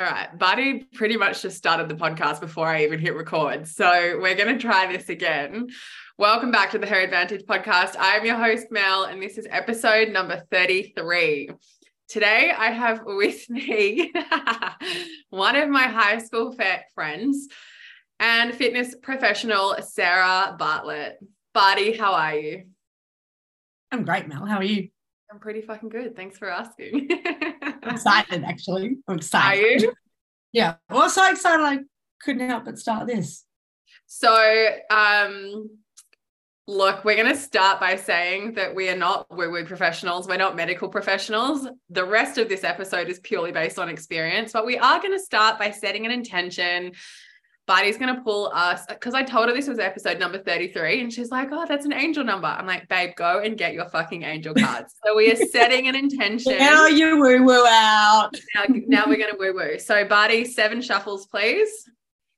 All right. Buddy pretty much just started the podcast before I even hit record. So we're going to try this again. Welcome back to the Her Advantage podcast. I am your host, Mel, and this is episode number 33. Today I have with me one of my high school friends and fitness professional, Sarah Bartlett. Barty, how are you? I'm great, Mel. How are you? I'm pretty fucking good. Thanks for asking. I'm excited, actually. I'm excited. Are you? Yeah. Well, so excited I couldn't help but start this. So, um, look, we're going to start by saying that we are not woo-woo professionals. We're not medical professionals. The rest of this episode is purely based on experience, but we are going to start by setting an intention Barty's going to pull us because I told her this was episode number 33 and she's like, oh, that's an angel number. I'm like, babe, go and get your fucking angel cards. so we are setting an intention. Now you woo woo out. Now, now we're going to woo woo. So, Barty, seven shuffles, please.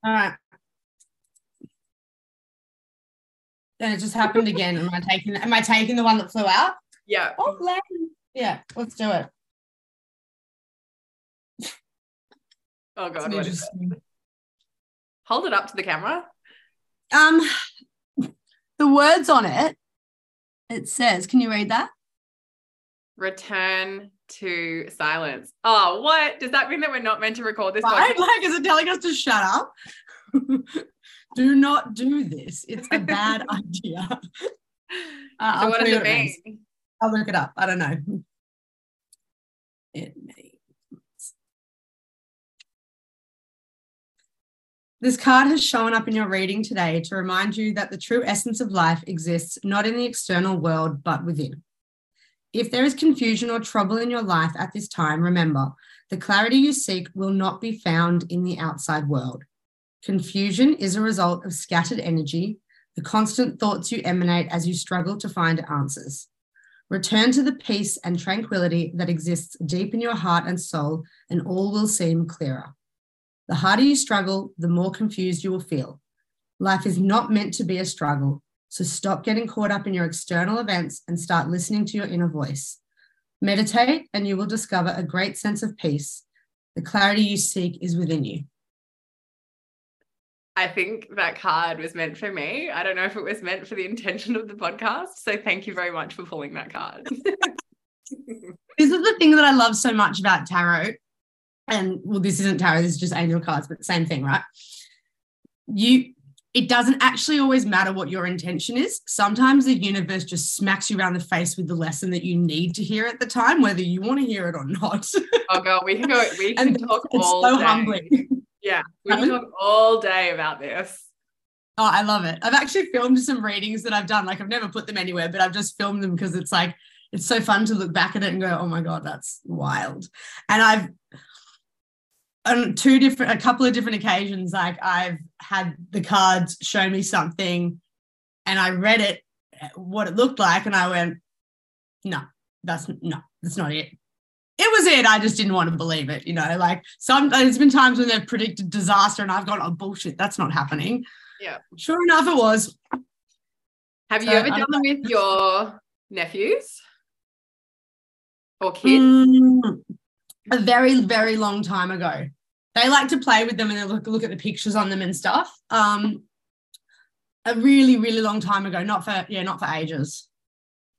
All right. Then it just happened again. Am I taking am I taking the one that flew out? Yeah. Oh, yeah, let's do it. Oh god, what is it? Hold it up to the camera. Um, the words on it, it says, can you read that? Return to silence. Oh, what? Does that mean that we're not meant to record this? Right? Like, is it telling us to shut up? do not do this. It's a bad idea. Uh, so what does it mean? I'll look it up. I don't know. It This card has shown up in your reading today to remind you that the true essence of life exists not in the external world, but within. If there is confusion or trouble in your life at this time, remember the clarity you seek will not be found in the outside world. Confusion is a result of scattered energy, the constant thoughts you emanate as you struggle to find answers. Return to the peace and tranquility that exists deep in your heart and soul, and all will seem clearer. The harder you struggle, the more confused you will feel. Life is not meant to be a struggle, so stop getting caught up in your external events and start listening to your inner voice. Meditate, and you will discover a great sense of peace. The clarity you seek is within you. I think that card was meant for me. I don't know if it was meant for the intention of the podcast. So thank you very much for pulling that card. this is the thing that I love so much about tarot and well, this isn't tarot, this is just angel cards, but same thing, right? You it doesn't actually always matter what your intention is. Sometimes the universe just smacks you around the face with the lesson that you need to hear at the time, whether you want to hear it or not. Oh god, we can go, we can talk all so day. Humbling. Yeah, we can talk all day about this. Oh, I love it. I've actually filmed some readings that I've done. Like I've never put them anywhere, but I've just filmed them because it's like it's so fun to look back at it and go, oh my God, that's wild. And I've on two different a couple of different occasions like i've had the cards show me something and i read it what it looked like and i went no that's no that's not it. It was it i just didn't want to believe it you know like some there's been times when they've predicted disaster and i've gone oh bullshit that's not happening. Yeah. Sure enough it was. Have you ever done them with your nephews? Or kids? Mm, a very, very long time ago. They like to play with them and they look, look at the pictures on them and stuff. Um, a really, really long time ago, not for, yeah, not for ages.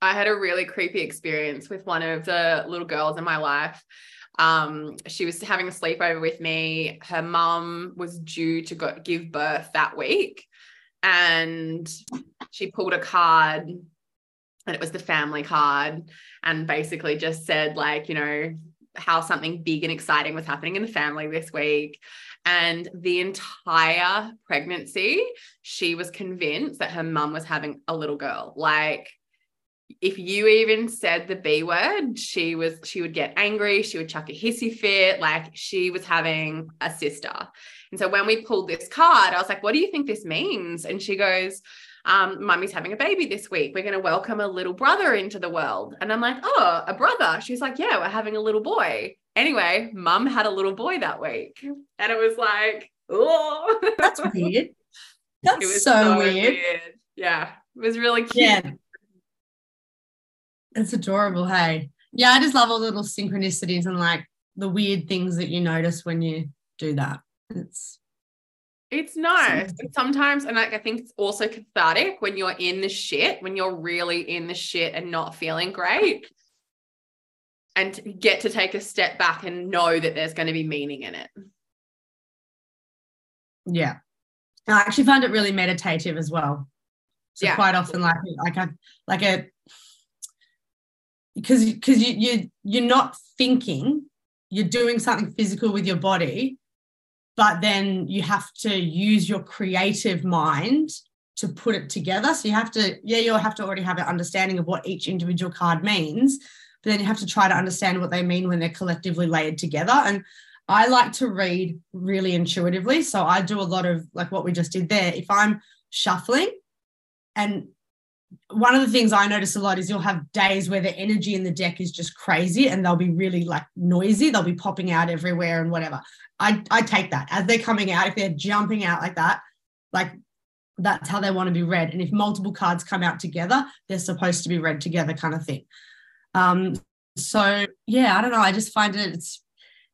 I had a really creepy experience with one of the little girls in my life. Um, she was having a sleepover with me. Her mum was due to go, give birth that week. And she pulled a card and it was the family card and basically just said like you know how something big and exciting was happening in the family this week. And the entire pregnancy, she was convinced that her mum was having a little girl. Like, if you even said the B word, she was, she would get angry. She would chuck a hissy fit. Like, she was having a sister. And so when we pulled this card, I was like, what do you think this means? And she goes, um, mummy's having a baby this week. We're going to welcome a little brother into the world. And I'm like, oh, a brother. She's like, yeah, we're having a little boy. Anyway, mum had a little boy that week. And it was like, oh, that's weird. That's so, so weird. weird. Yeah, it was really cute. Yeah. It's adorable. Hey, yeah, I just love all the little synchronicities and like the weird things that you notice when you do that. It's it's nice. sometimes, and like I think it's also cathartic when you're in the shit, when you're really in the shit and not feeling great. And get to take a step back and know that there's going to be meaning in it. Yeah. I actually found it really meditative as well. So yeah. quite often like like a like a because because you you you're not thinking, you're doing something physical with your body but then you have to use your creative mind to put it together. So you have to, yeah, you'll have to already have an understanding of what each individual card means, but then you have to try to understand what they mean when they're collectively layered together. And I like to read really intuitively. So I do a lot of like what we just did there. If I'm shuffling and one of the things I notice a lot is you'll have days where the energy in the deck is just crazy and they'll be really like noisy. They'll be popping out everywhere and whatever. I, I take that as they're coming out. If they're jumping out like that, like that's how they want to be read. And if multiple cards come out together, they're supposed to be read together, kind of thing. Um, so yeah, I don't know. I just find it it's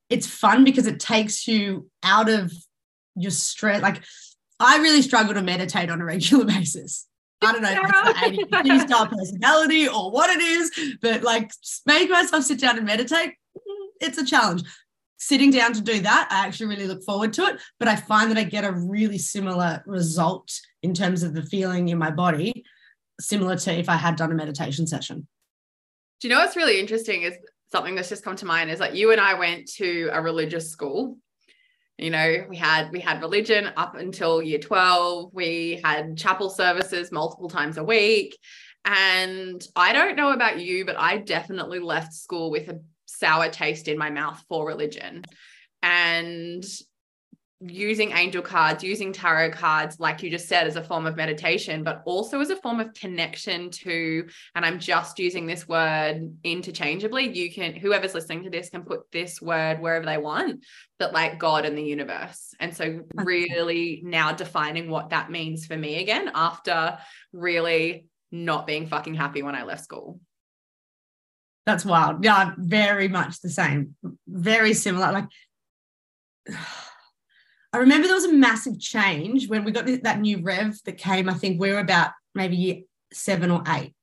it's fun because it takes you out of your stress. Like I really struggle to meditate on a regular basis. I don't know if it's style personality or what it is, but like make myself sit down and meditate, it's a challenge. Sitting down to do that, I actually really look forward to it. But I find that I get a really similar result in terms of the feeling in my body, similar to if I had done a meditation session. Do you know what's really interesting is something that's just come to mind is like you and I went to a religious school you know we had we had religion up until year 12 we had chapel services multiple times a week. And i don't know about you but i definitely left school with a sour taste in my mouth for religion. And using angel cards, using tarot cards, like you just said, as a form of meditation, but also as a form of connection to, and I'm just using this word interchangeably. You can, whoever's listening to this can put this word wherever they want, but like God and the universe. And so, really now defining what that means for me again after really not being fucking happy when I left school. That's wild. Yeah, very much the same. Very similar. Like, I remember there was a massive change when we got that new rev that came. I think we were about maybe year seven or eight.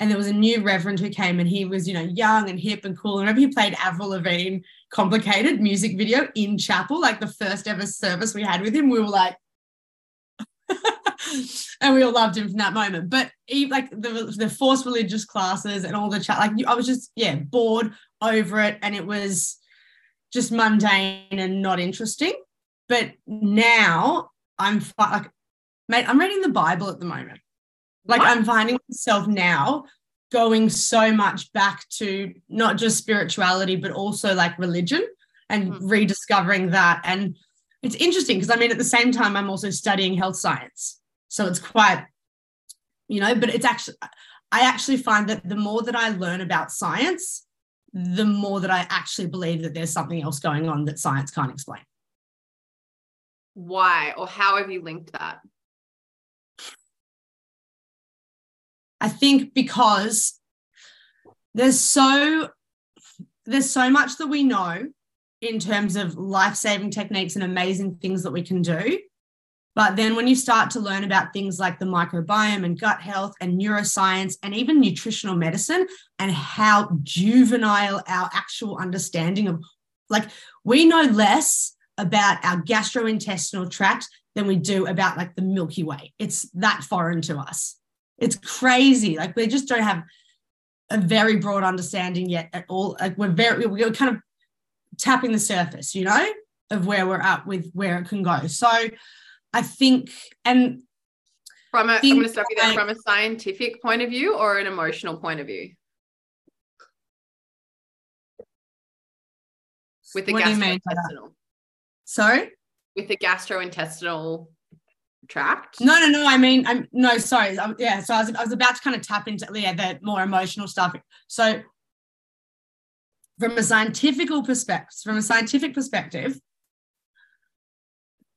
And there was a new reverend who came and he was, you know, young and hip and cool. And remember he played Avril Lavigne complicated music video in chapel, like the first ever service we had with him. We were like, and we all loved him from that moment. But he, like the the forced religious classes and all the chat, like I was just yeah bored over it, and it was just mundane and not interesting. But now I'm like, mate, I'm reading the Bible at the moment. Like what? I'm finding myself now going so much back to not just spirituality, but also like religion and mm-hmm. rediscovering that. And it's interesting because I mean, at the same time, I'm also studying health science. So it's quite, you know, but it's actually, I actually find that the more that I learn about science, the more that I actually believe that there's something else going on that science can't explain why or how have you linked that? I think because there's so there's so much that we know in terms of life-saving techniques and amazing things that we can do. But then when you start to learn about things like the microbiome and gut health and neuroscience and even nutritional medicine and how juvenile our actual understanding of like we know less about our gastrointestinal tract than we do about like the Milky Way. It's that foreign to us. It's crazy. Like we just don't have a very broad understanding yet at all. Like we're very we're kind of tapping the surface, you know, of where we're at with where it can go. So I think and from a, I'm going to stop you there. From a scientific point of view or an emotional point of view? With the gastrointestinal. Sorry? With the gastrointestinal tract? No, no, no. I mean, I'm no, sorry. I'm, yeah, so I was, I was about to kind of tap into yeah, the more emotional stuff. So from a scientific perspective, from a scientific perspective,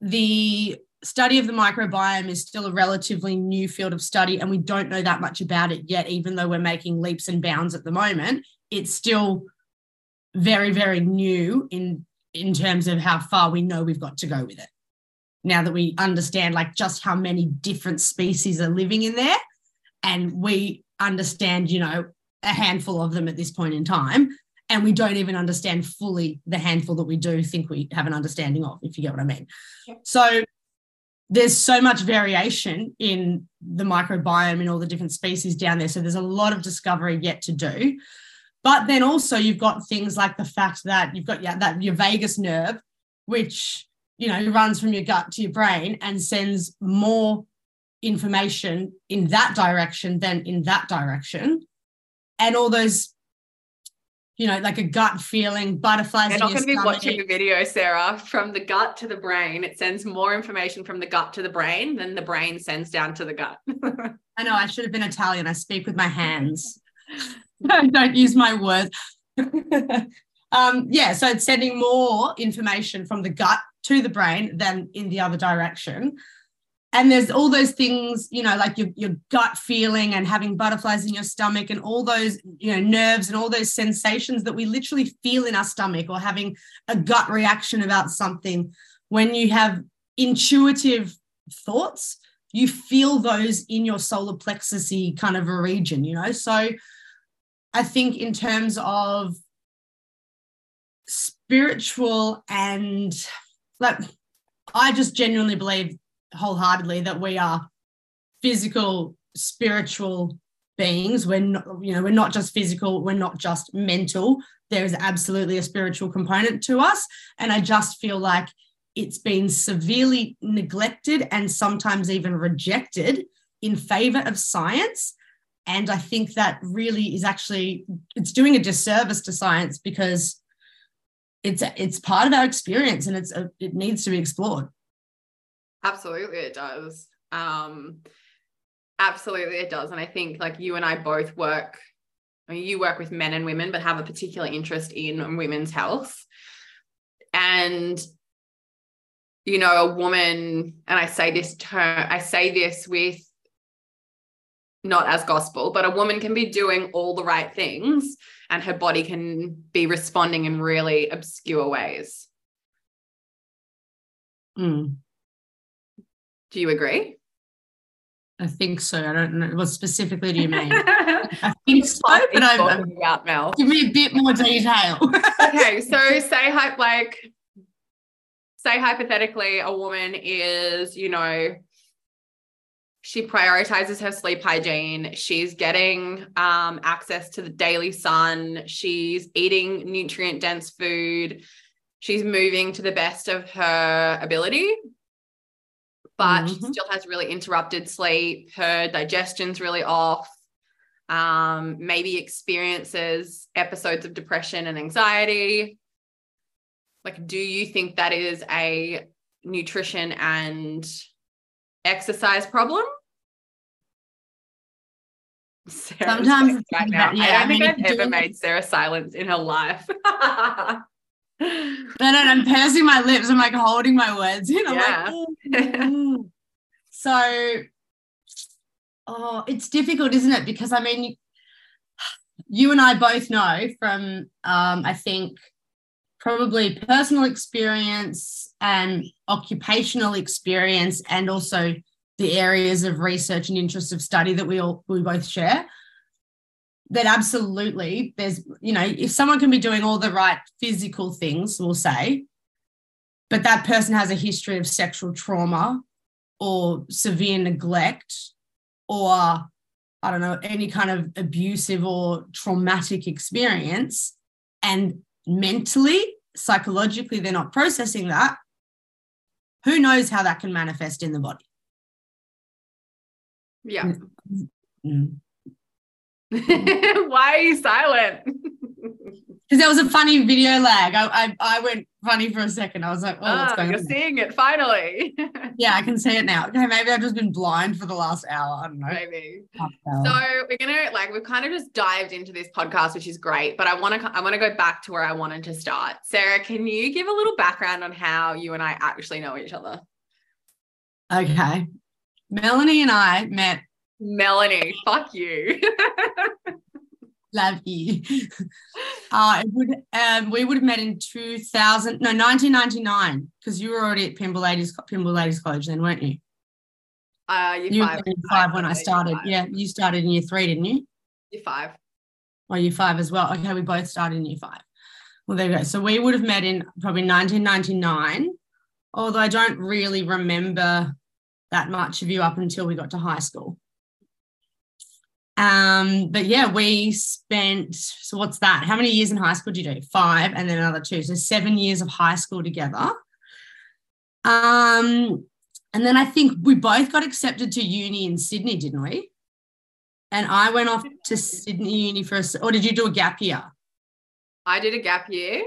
the study of the microbiome is still a relatively new field of study, and we don't know that much about it yet, even though we're making leaps and bounds at the moment. It's still very, very new in in terms of how far we know we've got to go with it. Now that we understand like just how many different species are living in there, and we understand, you know, a handful of them at this point in time, and we don't even understand fully the handful that we do think we have an understanding of, if you get what I mean. So there's so much variation in the microbiome in all the different species down there. So there's a lot of discovery yet to do. But then also you've got things like the fact that you've got yeah, that your vagus nerve, which you know runs from your gut to your brain and sends more information in that direction than in that direction. And all those you know, like a gut feeling, butterflies. They're not going to be watching a video, Sarah. From the gut to the brain, it sends more information from the gut to the brain than the brain sends down to the gut. I know. I should have been Italian. I speak with my hands. Don't use my words. um, yeah, so it's sending more information from the gut to the brain than in the other direction. And there's all those things you know like your, your gut feeling and having butterflies in your stomach and all those you know nerves and all those sensations that we literally feel in our stomach or having a gut reaction about something. When you have intuitive thoughts you feel those in your solar plexusy kind of a region you know? So i think in terms of spiritual and like i just genuinely believe wholeheartedly that we are physical, spiritual beings. We're not, you know, we're not just physical, we're not just mental. There is absolutely a spiritual component to us. And I just feel like it's been severely neglected and sometimes even rejected in favor of science and i think that really is actually it's doing a disservice to science because it's it's part of our experience and it's a, it needs to be explored Absolutely, it does. Um, absolutely, it does. And I think like you and I both work. I mean, you work with men and women, but have a particular interest in women's health. And you know, a woman, and I say this term, I say this with not as gospel, but a woman can be doing all the right things and her body can be responding in really obscure ways. Mm. Do you agree? I think so. I don't know. What specifically do you mean? I think so, but I'm, about Mel. Give me a bit more detail. okay, so say like say hypothetically a woman is, you know, she prioritizes her sleep hygiene. She's getting um, access to the daily sun. She's eating nutrient dense food. She's moving to the best of her ability but mm-hmm. she still has really interrupted sleep. Her digestion's really off. Um, maybe experiences episodes of depression and anxiety. Like, do you think that is a nutrition and exercise problem? Sarah's Sometimes right now. Yeah, I don't I mean, think I've ever made Sarah silence in her life. then I'm pursing my lips. I'm like holding my words in. I'm yeah. like, so, oh, it's difficult, isn't it? Because I mean, you and I both know from, um, I think, probably personal experience and occupational experience, and also the areas of research and interest of study that we all we both share that absolutely there's you know if someone can be doing all the right physical things we'll say but that person has a history of sexual trauma or severe neglect or i don't know any kind of abusive or traumatic experience and mentally psychologically they're not processing that who knows how that can manifest in the body yeah mm. Why are you silent? Because there was a funny video lag. I, I, I went funny for a second. I was like, oh, what's ah, going you're on? You're seeing it finally. yeah, I can see it now. Okay, maybe I've just been blind for the last hour. I don't know. Maybe. So we're gonna like we've kind of just dived into this podcast, which is great. But I want to I want to go back to where I wanted to start. Sarah, can you give a little background on how you and I actually know each other? Okay. Melanie and I met Melanie, fuck you. Love you. Uh, it would um, we would have met in 2000, no, 1999, because you were already at Pymble Ladies Pymble Ladies College then, weren't you? Uh, year You were five. five when I started. five. Yeah, you started in year three, didn't you? Year five. Or year five as well. Okay, we both started in year five. Well, there you go. So we would have met in probably 1999, although I don't really remember that much of you up until we got to high school. Um, but yeah, we spent so what's that? How many years in high school did you do? Five and then another two. So seven years of high school together. Um, and then I think we both got accepted to uni in Sydney, didn't we? And I went off to Sydney Uni for a, or did you do a gap year? I did a gap year.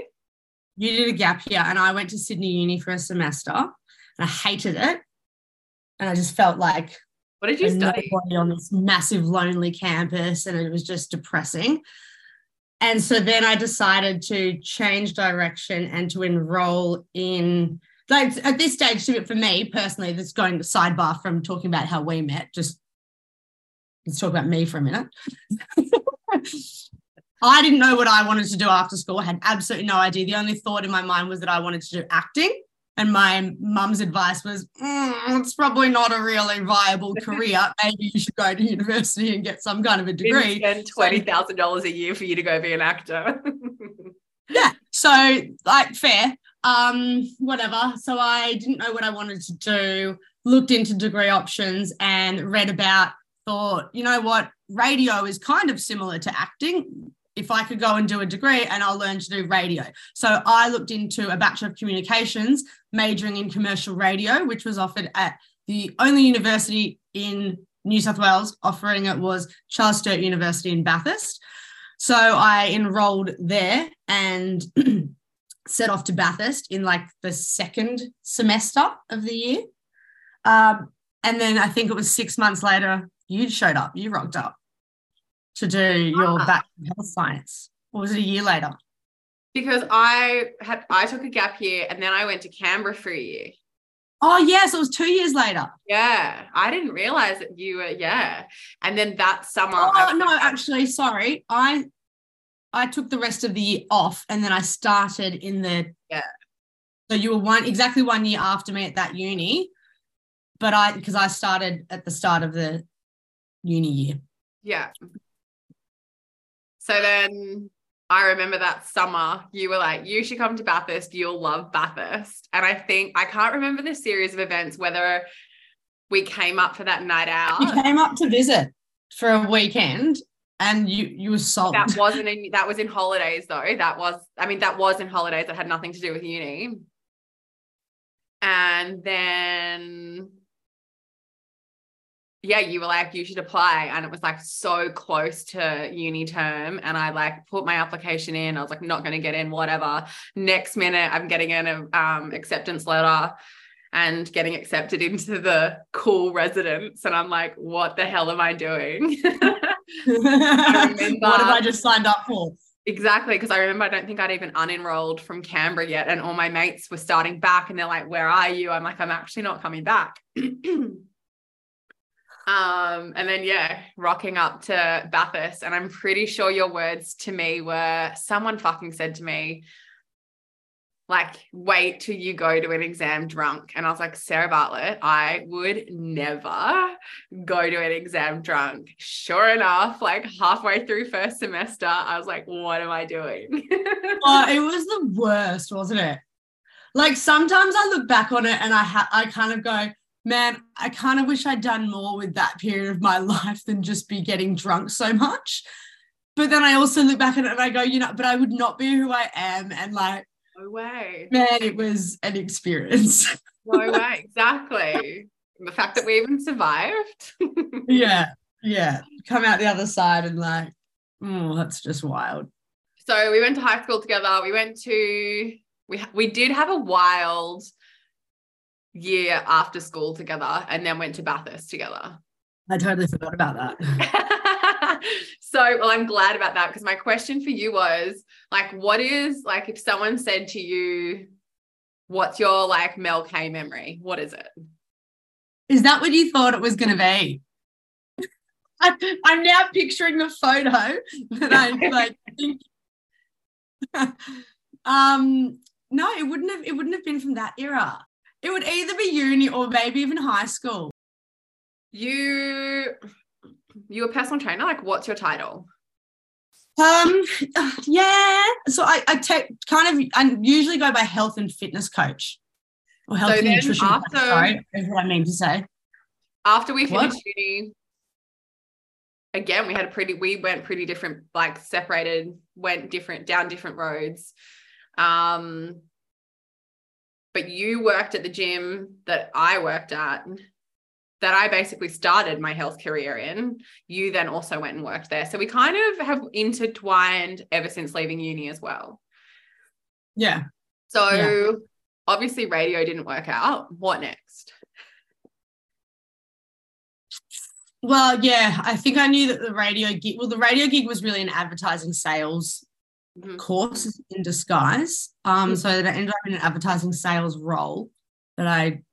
You did a gap year, and I went to Sydney Uni for a semester, and I hated it. And I just felt like What did you study? on this massive, lonely campus, and it was just depressing. And so then I decided to change direction and to enroll in, like, at this stage, for me personally, that's going to sidebar from talking about how we met. Just let's talk about me for a minute. I didn't know what I wanted to do after school. I had absolutely no idea. The only thought in my mind was that I wanted to do acting. And my mum's advice was, "Mm, it's probably not a really viable career. Maybe you should go to university and get some kind of a degree. spend twenty thousand dollars a year for you to go be an actor. Yeah. So like fair. Um, whatever. So I didn't know what I wanted to do, looked into degree options and read about, thought, you know what, radio is kind of similar to acting. If I could go and do a degree and I'll learn to do radio. So I looked into a Bachelor of Communications, majoring in commercial radio, which was offered at the only university in New South Wales offering it was Charles Sturt University in Bathurst. So I enrolled there and set off to Bathurst in like the second semester of the year. Um, and then I think it was six months later, you showed up, you rocked up to do your Ah. Bachelor of Health Science. Or was it a year later? because I had I took a gap year and then I went to Canberra for a year. Oh, yes, it was two years later. Yeah, I didn't realize that you were. Yeah, and then that summer. Oh, I- no, actually, sorry. I I took the rest of the year off and then I started in the Yeah. So you were one exactly one year after me at that uni, but I because I started at the start of the uni year. Yeah. So then I remember that summer you were like, you should come to Bathurst. You'll love Bathurst. And I think I can't remember the series of events whether we came up for that night out. You came up to visit for a weekend and you you were sold. That wasn't in that was in holidays though. That was I mean that was in holidays that had nothing to do with uni. And then yeah, you were like, you should apply. And it was like so close to uni term. And I like put my application in. I was like, not going to get in, whatever. Next minute, I'm getting an um, acceptance letter and getting accepted into the cool residence. And I'm like, what the hell am I doing? what remember- have I just signed up for? Exactly, because I remember I don't think I'd even unenrolled from Canberra yet, and all my mates were starting back, and they're like, "Where are you?" I'm like, "I'm actually not coming back." um, and then yeah, rocking up to Bathurst, and I'm pretty sure your words to me were, someone fucking said to me, like, "Wait till you go to an exam drunk," and I was like, "Sarah Bartlett, I would never." go to an exam drunk. Sure enough, like halfway through first semester, I was like, what am I doing? Oh, it was the worst, wasn't it? Like sometimes I look back on it and I ha- I kind of go, man, I kind of wish I'd done more with that period of my life than just be getting drunk so much. But then I also look back at it and I go, you know, but I would not be who I am. And like, no way. man, it was an experience. No way. Exactly. The fact that we even survived. yeah, yeah. Come out the other side and like, oh, that's just wild. so we went to high school together. We went to we we did have a wild year after school together and then went to Bathurst together. I totally forgot about that. so well i'm glad about that because my question for you was like what is like if someone said to you what's your like mel k memory what is it Is that what you thought it was going to be? I, I'm now picturing the photo that I like um, no, it wouldn't have. It wouldn't have been from that era. It would either be uni or maybe even high school. You, you a personal trainer? Like, what's your title? Um, yeah. So I, I take kind of. I usually go by health and fitness coach or health So and nutrition. after- coach, sorry, is what I mean to say. After we What? finished uni, again, we had a pretty. We went pretty different, like separated, went different down different roads. Um, but you worked at the gym that I worked at. That I basically started my health career in. You then also went and worked there. So we kind of have intertwined ever since leaving uni as well. Yeah. So Yeah. obviously radio didn't work out. What next? Well, yeah, I think I knew that the radio gig, well, the radio gig was really an advertising sales Mhm. course in disguise. Um, Mm. so that I ended up in an advertising sales role that I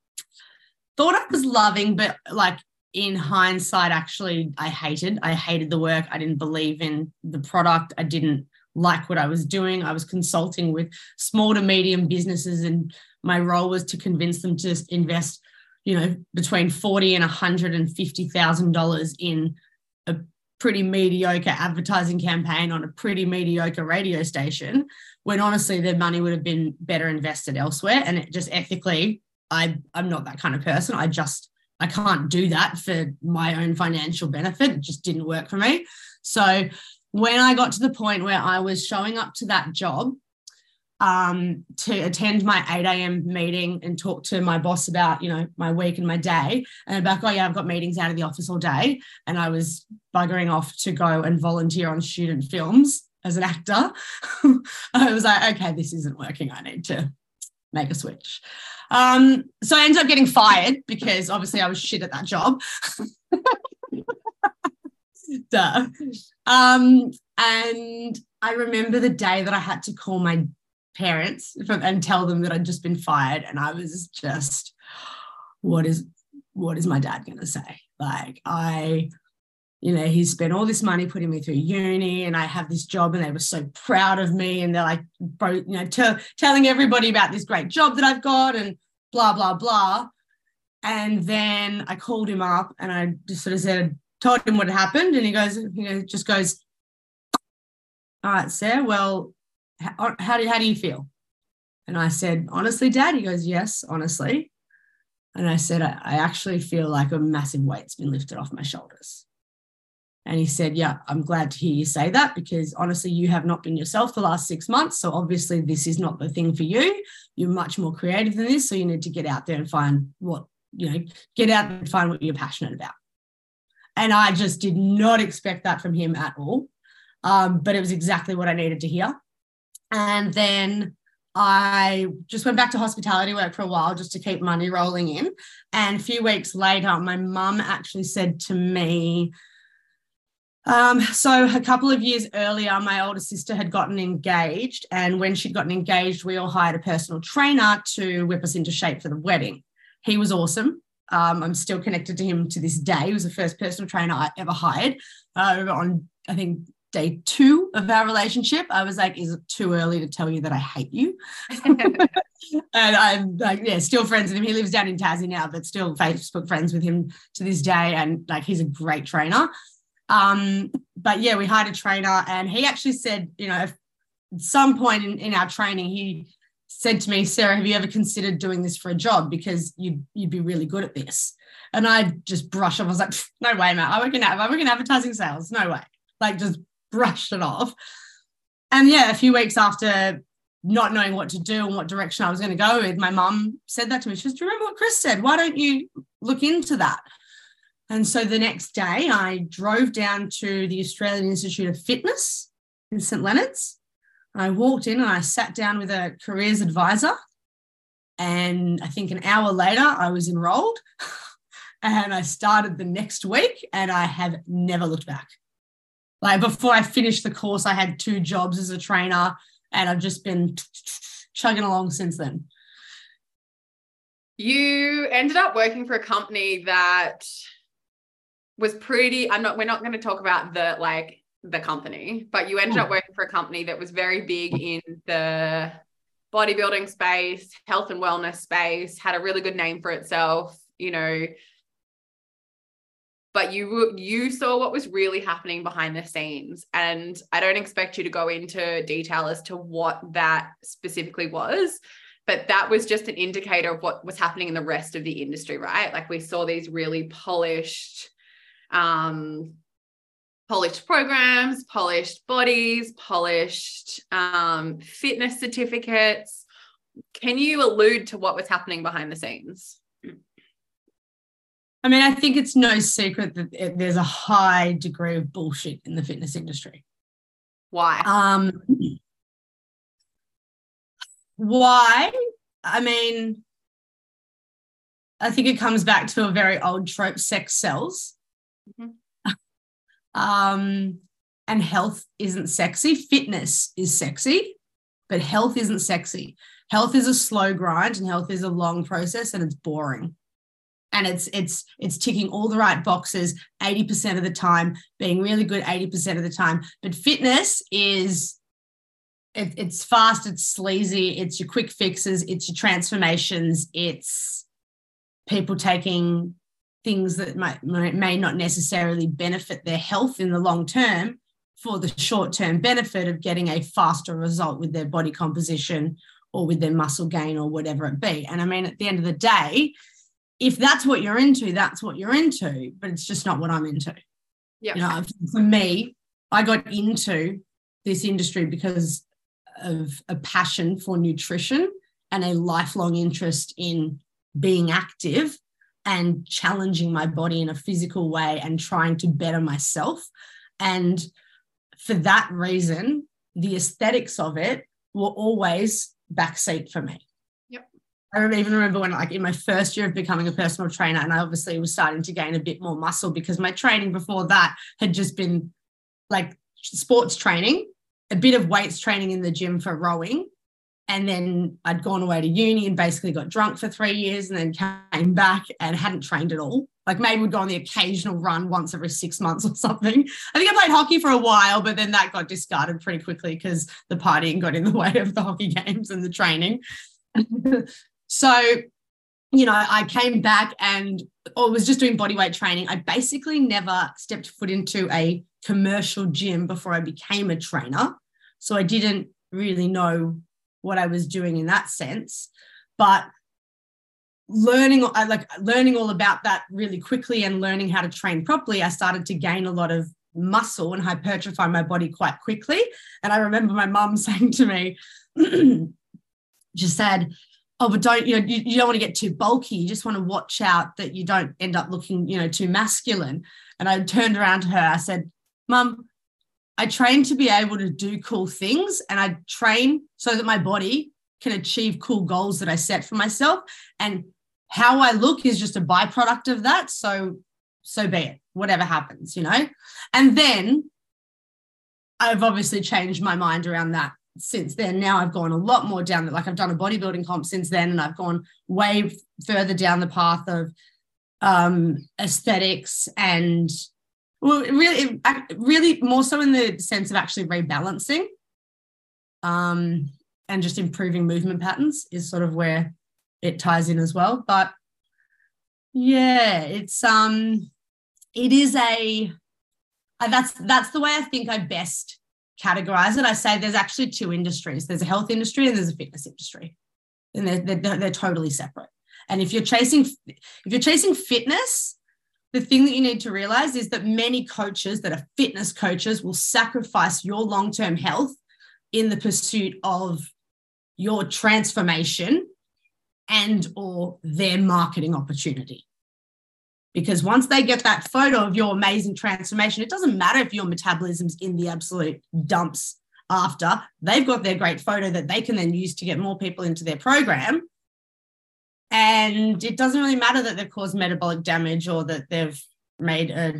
thought I was loving, but like in hindsight, actually, I hated. I hated the work. I didn't believe in the product. I didn't like what I was doing. I was consulting with small to medium businesses, and my role was to convince them to invest, you know, between forty and one hundred and fifty thousand dollars in a pretty mediocre advertising campaign on a pretty mediocre radio station when honestly their money would have been better invested elsewhere. And it just ethically i i'm not that kind of person. I just i can't do that for my own financial benefit. It just didn't work for me. So when i got to the point where i was showing up to that job um, to attend my 8 a.m. meeting and talk to my boss about, you know, my week and my day. And about, oh yeah, I've got meetings out of the office all day. And I was buggering off to go and volunteer on student films as an actor. I was like, okay, this isn't working. I need to make a switch. Um, so I ended up getting fired because obviously I was shit at that job. Duh. Um, and I remember the day that I had to call my parents from, and tell them that I'd just been fired. And I was just, what is what is my dad to say? Like, I, you know, he spent all this money putting me through uni and I have this job and they were so proud of me. And they're like, bro, you know, tell telling everybody about this great job that I've got and blah, blah, blah. And then I called him up and I just sort of said, told him what had happened. And he goes, you know, just goes, all right, Sarah, well, how, do, how do you feel? And I said, honestly, dad, he goes, yes, honestly. And I said, I, I actually feel like a massive weight's been lifted off my shoulders. And he said, Yeah, I'm glad to hear you say that because honestly, you have not been yourself the last six months. So obviously, this is not the thing for you. You're much more creative than this. So you need to get out there and find what, you know, get out and find what you're passionate about. And I just did not expect that from him at all. Um, but it was exactly what I needed to hear. And then I just went back to hospitality work for a while just to keep money rolling in. And a few weeks later, my mum actually said to me, um, so a couple of years earlier, my older sister had gotten engaged. And when she'd gotten engaged, we all hired a personal trainer to whip us into shape for the wedding. He was awesome. Um, I'm still connected to him to this day. He was the first personal trainer I ever hired. Uh, on, I think, day two of our relationship, I was like, is it too early to tell you that I hate you? and I'm like, yeah, still friends with him. He lives down in Tassie now, but still Facebook friends with him to this day. And like, he's a great trainer. Um, but yeah, we hired a trainer and he actually said, you know, at some point in, in our training, he said to me, Sarah, have you ever considered doing this for a job? Because you'd, you'd be really good at this. And I just brushed off. I was like, no way, man. I work in, I work in advertising sales. No way. Like just brushed it off. And yeah, a few weeks after not knowing what to do and what direction I was going to go with, my mum said that to me. She goes, Do you remember what Chris said? Why don't you look into that? And so the next day, I drove down to the Australian Institute of Fitness in St. Leonard's. I walked in and I sat down with a careers advisor. And I think an hour later, I was enrolled. and I started the next week, and I have never looked back. Like before I finished the course, I had two jobs as a trainer, and I've just been chugging along since then. You ended up working for a company that was pretty I'm not we're not going to talk about the like the company, but you ended hmm. up working for a company that was very big in the bodybuilding space, health and wellness space, had a really good name for itself, you know. But you you saw what was really happening behind the scenes, and I don't expect you to go into detail as to what that specifically was, but that was just an indicator of what was happening in the rest of the industry, right? Like we saw these really polished, um, polished programs, polished bodies, polished um, fitness certificates. Can you allude to what was happening behind the scenes? I mean, I think it's no secret that there's a high degree of bullshit in the fitness industry. Why? Um, why? I mean, I think it comes back to a very old trope sex sells. Mm-hmm. Um, and health isn't sexy. Fitness is sexy, but health isn't sexy. Health is a slow grind and health is a long process and it's boring. And it's it's it's ticking all the right boxes 80% of the time, being really good 80% of the time. But fitness is it, it's fast, it's sleazy, it's your quick fixes, it's your transformations, it's people taking things that might, may not necessarily benefit their health in the long term for the short term benefit of getting a faster result with their body composition or with their muscle gain or whatever it be. And I mean, at the end of the day, if that's what you're into, that's what you're into, but it's just not what I'm into. Yeah. You know, for me, I got into this industry because of a passion for nutrition and a lifelong interest in being active and challenging my body in a physical way and trying to better myself. And for that reason, the aesthetics of it were always backseat for me. I even remember when, like, in my first year of becoming a personal trainer, and I obviously was starting to gain a bit more muscle because my training before that had just been like sports training, a bit of weights training in the gym for rowing, and then I'd gone away to uni and basically got drunk for three years and then came back and hadn't trained at all. Like maybe we'd go on the occasional run once every six months or something. I think I played hockey for a while, but then that got discarded pretty quickly because the partying got in the way of the hockey games and the training. so, you know, I came back and oh, or was just doing body weight training. I basically never stepped foot into a commercial gym before I became a trainer. So I didn't really know what I was doing in that sense. But learning uh, like learning all about that really quickly and learning how to train properly, I started to gain a lot of muscle and hypertrophy my body quite quickly. And I remember my mum saying to me, just said, oh, but don't, you know, you, you don't want to get too bulky. You just want to watch out that you don't end up looking, you know, too masculine. And I turned around to her, I said, Mum, I train to be able to do cool things and I train so that my body can achieve cool goals that I set for myself. And how I look is just a byproduct of that. So, so be it, whatever happens, you know? And then I've obviously changed my mind around that since then. Now I've gone a lot more down like I've done a bodybuilding comp since then, and I've gone way further down the path of um, aesthetics and well, really, really more so in the sense of actually rebalancing, um, and just improving movement patterns is sort of where it ties in as well. But yeah, it's um, it is a that's that's the way I think I best categorize it. I say there's actually two industries. There's a health industry and there's a fitness industry, and they're, they're, they're totally separate. And if you're chasing if you're chasing fitness, the thing that you need to realize is that many coaches that are fitness coaches will sacrifice your long term health in the pursuit of your transformation and or their marketing opportunity because once they get that photo of your amazing transformation it doesn't matter if your metabolism's in the absolute dumps after they've got their great photo that they can then use to get more people into their program. And it doesn't really matter that they've caused metabolic damage or that they've made a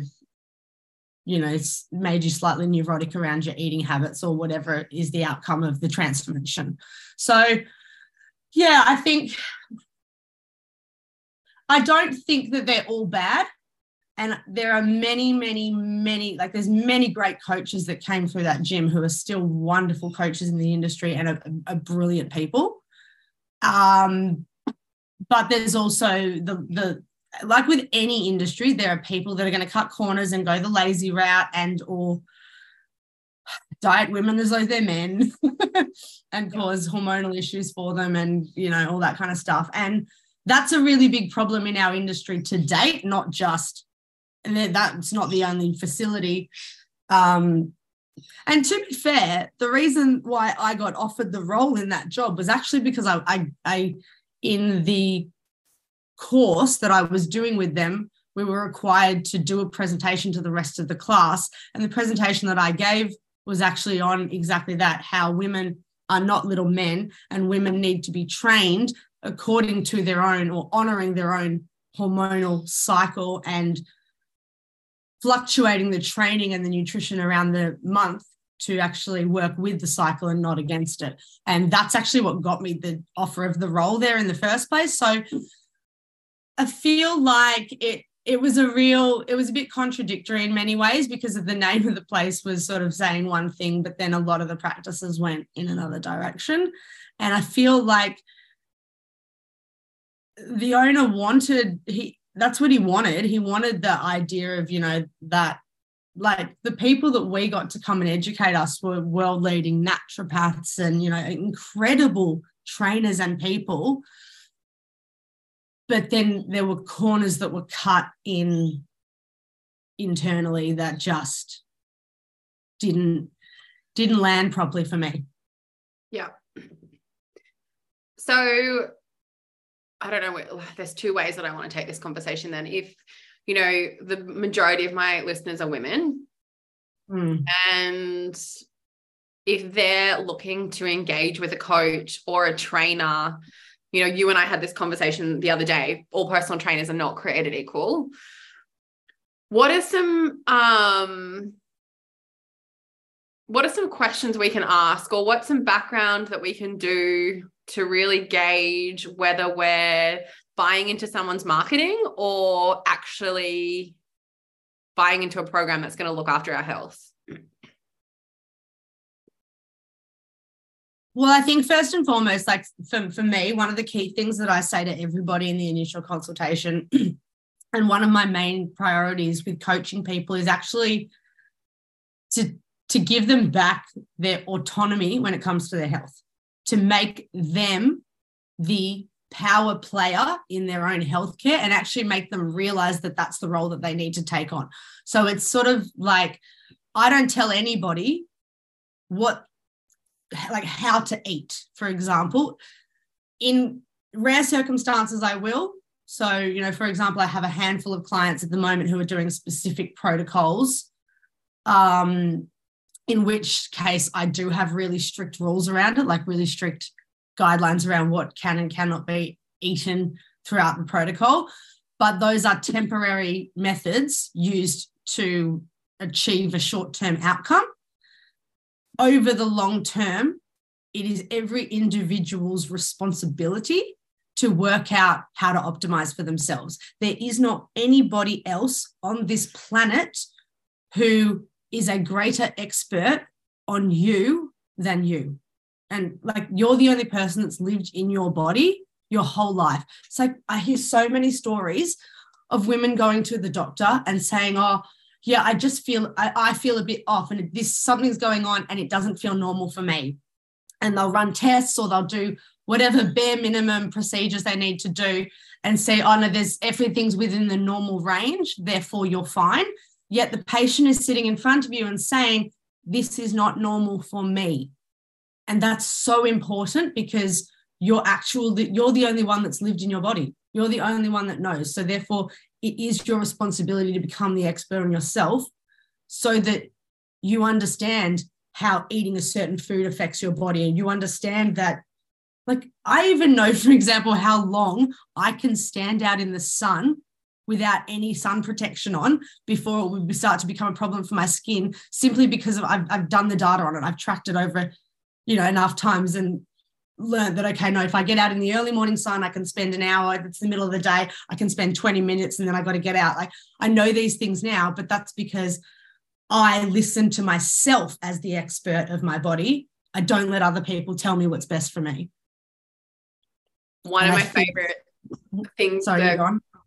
you know it's made you slightly neurotic around your eating habits or whatever is the outcome of the transformation. So yeah i think i don't think that they're all bad and there are many, many, many, like there's many great coaches that came through that gym who are still wonderful coaches in the industry and are, are brilliant people. Um, but there's also the the like with any industry, there are people that are going to cut corners and go the lazy route and or diet women as though they're men and cause hormonal issues for them and you know all that kind of stuff. And that's a really big problem in our industry to date, not just and that's not the only facility. Um, and to be fair, the reason why I got offered the role in that job was actually because I, I, I in the course that I was doing with them, we were required to do a presentation to the rest of the class. And the presentation that I gave was actually on exactly that how women are not little men and women need to be trained according to their own or honoring their own hormonal cycle and fluctuating the training and the nutrition around the month to actually work with the cycle and not against it. And that's actually what got me the offer of the role there in the first place. So I feel like it it was a real it was a bit contradictory in many ways because of the name of the place was sort of saying one thing but then a lot of the practices went in another direction and i feel like the owner wanted he that's what he wanted. He wanted the idea of, you know, that like the people that we got to come and educate us were world leading naturopaths and, you know, incredible trainers and people. But then there were corners that were cut in internally that just didn't didn't land properly for me. Yeah. So I don't know, there's two ways that I want to take this conversation then. If, you know, the majority of my listeners are women mm. and if they're looking to engage with a coach or a trainer, you know, you and I had this conversation the other day, all personal trainers are not created equal. What are some um what are some questions we can ask or what's some background that we can do to really gauge whether we're buying into someone's marketing or actually buying into a program that's going to look after our health? Well, I think first and foremost, like for, for me, one of the key things that I say to everybody in the initial consultation, and one of my main priorities with coaching people is actually to, to give them back their autonomy when it comes to their health to make them the power player in their own healthcare and actually make them realize that that's the role that they need to take on. So it's sort of like I don't tell anybody what like how to eat, for example. In rare circumstances, I will. So, you know, for example, I have a handful of clients at the moment who are doing specific protocols um, in which case I do have really strict rules around it, like really strict guidelines around what can and cannot be eaten throughout the protocol. But those are temporary methods used to achieve a short term outcome. Over the long term, it is every individual's responsibility to work out how to optimize for themselves. There is not anybody else on this planet who is a greater expert on you than you. And like you're the only person that's lived in your body your whole life. So I hear so many stories of women going to the doctor and saying, Oh, yeah, I just feel I, I feel a bit off and this something's going on and it doesn't feel normal for me. And they'll run tests or they'll do whatever bare minimum procedures they need to do and say, oh no, there's everything's within the normal range, therefore you're fine. Yet the patient is sitting in front of you and saying, This is not normal for me. And that's so important because you're actual, you're the only one that's lived in your body. You're the only one that knows. So therefore, it is your responsibility to become the expert on yourself so that you understand how eating a certain food affects your body and you understand that like i even know for example how long i can stand out in the sun without any sun protection on before it would start to become a problem for my skin simply because of I've, I've done the data on it. I've tracked it over, you know, enough times and learned that okay no if i get out in the early morning sun i can spend an hour if it's the middle of the day i can spend 20 minutes and then i got to get out. Like i know these things now but that's because i listen to myself as the expert of my body. I don't let other people tell me what's best for me. One and of I my think, favorite things sorry that,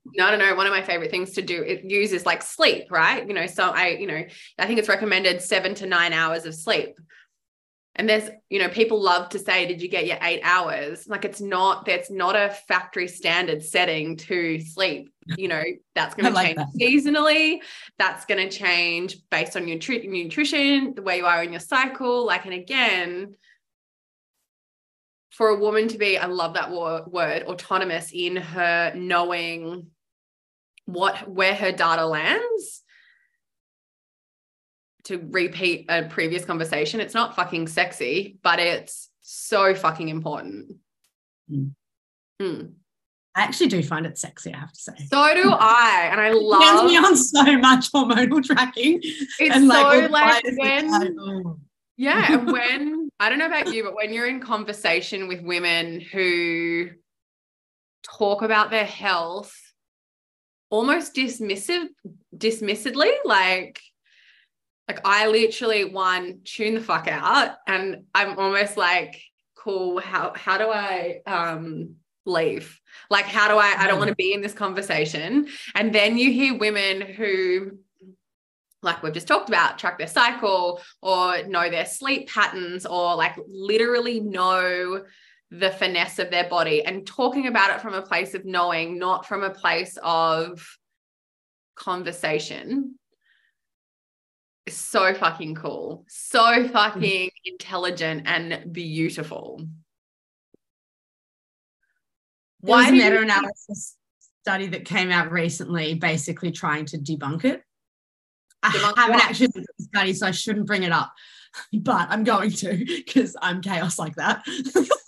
no no no one of my favorite things to do it uses like sleep right? You know so i you know i think it's recommended seven to nine hours of sleep. And there's you know people love to say did you get your eight hours? Like it's not that's not a factory standard setting to sleep. You know that's going to like change that. seasonally. That's going to change based on your nutri- nutrition the way you are in your cycle. Like and again for a woman to be i love that word autonomous in her knowing what where her data lands to repeat a previous conversation, it's not fucking sexy, but it's so fucking important. Mm. Mm. I actually do find it sexy, I have to say. So do I. And I love it me on so much hormonal tracking. It's and like, so like when like, oh. Yeah. And when I don't know about you, but when you're in conversation with women who talk about their health almost dismissive dismissedly, like like I literally one tune the fuck out and I'm almost like cool how how do I um leave? Like how do I I don't want to be in this conversation. And then you hear women who like we've just talked about track their cycle or know their sleep patterns or like literally know the finesse of their body and talking about it from a place of knowing not from a place of conversation so fucking cool, so fucking intelligent and beautiful. Why a meta analysis study that came out recently basically trying to debunk it. Debunk I haven't what? actually at the study, so I shouldn't bring it up, but I'm going to because I'm chaos like that.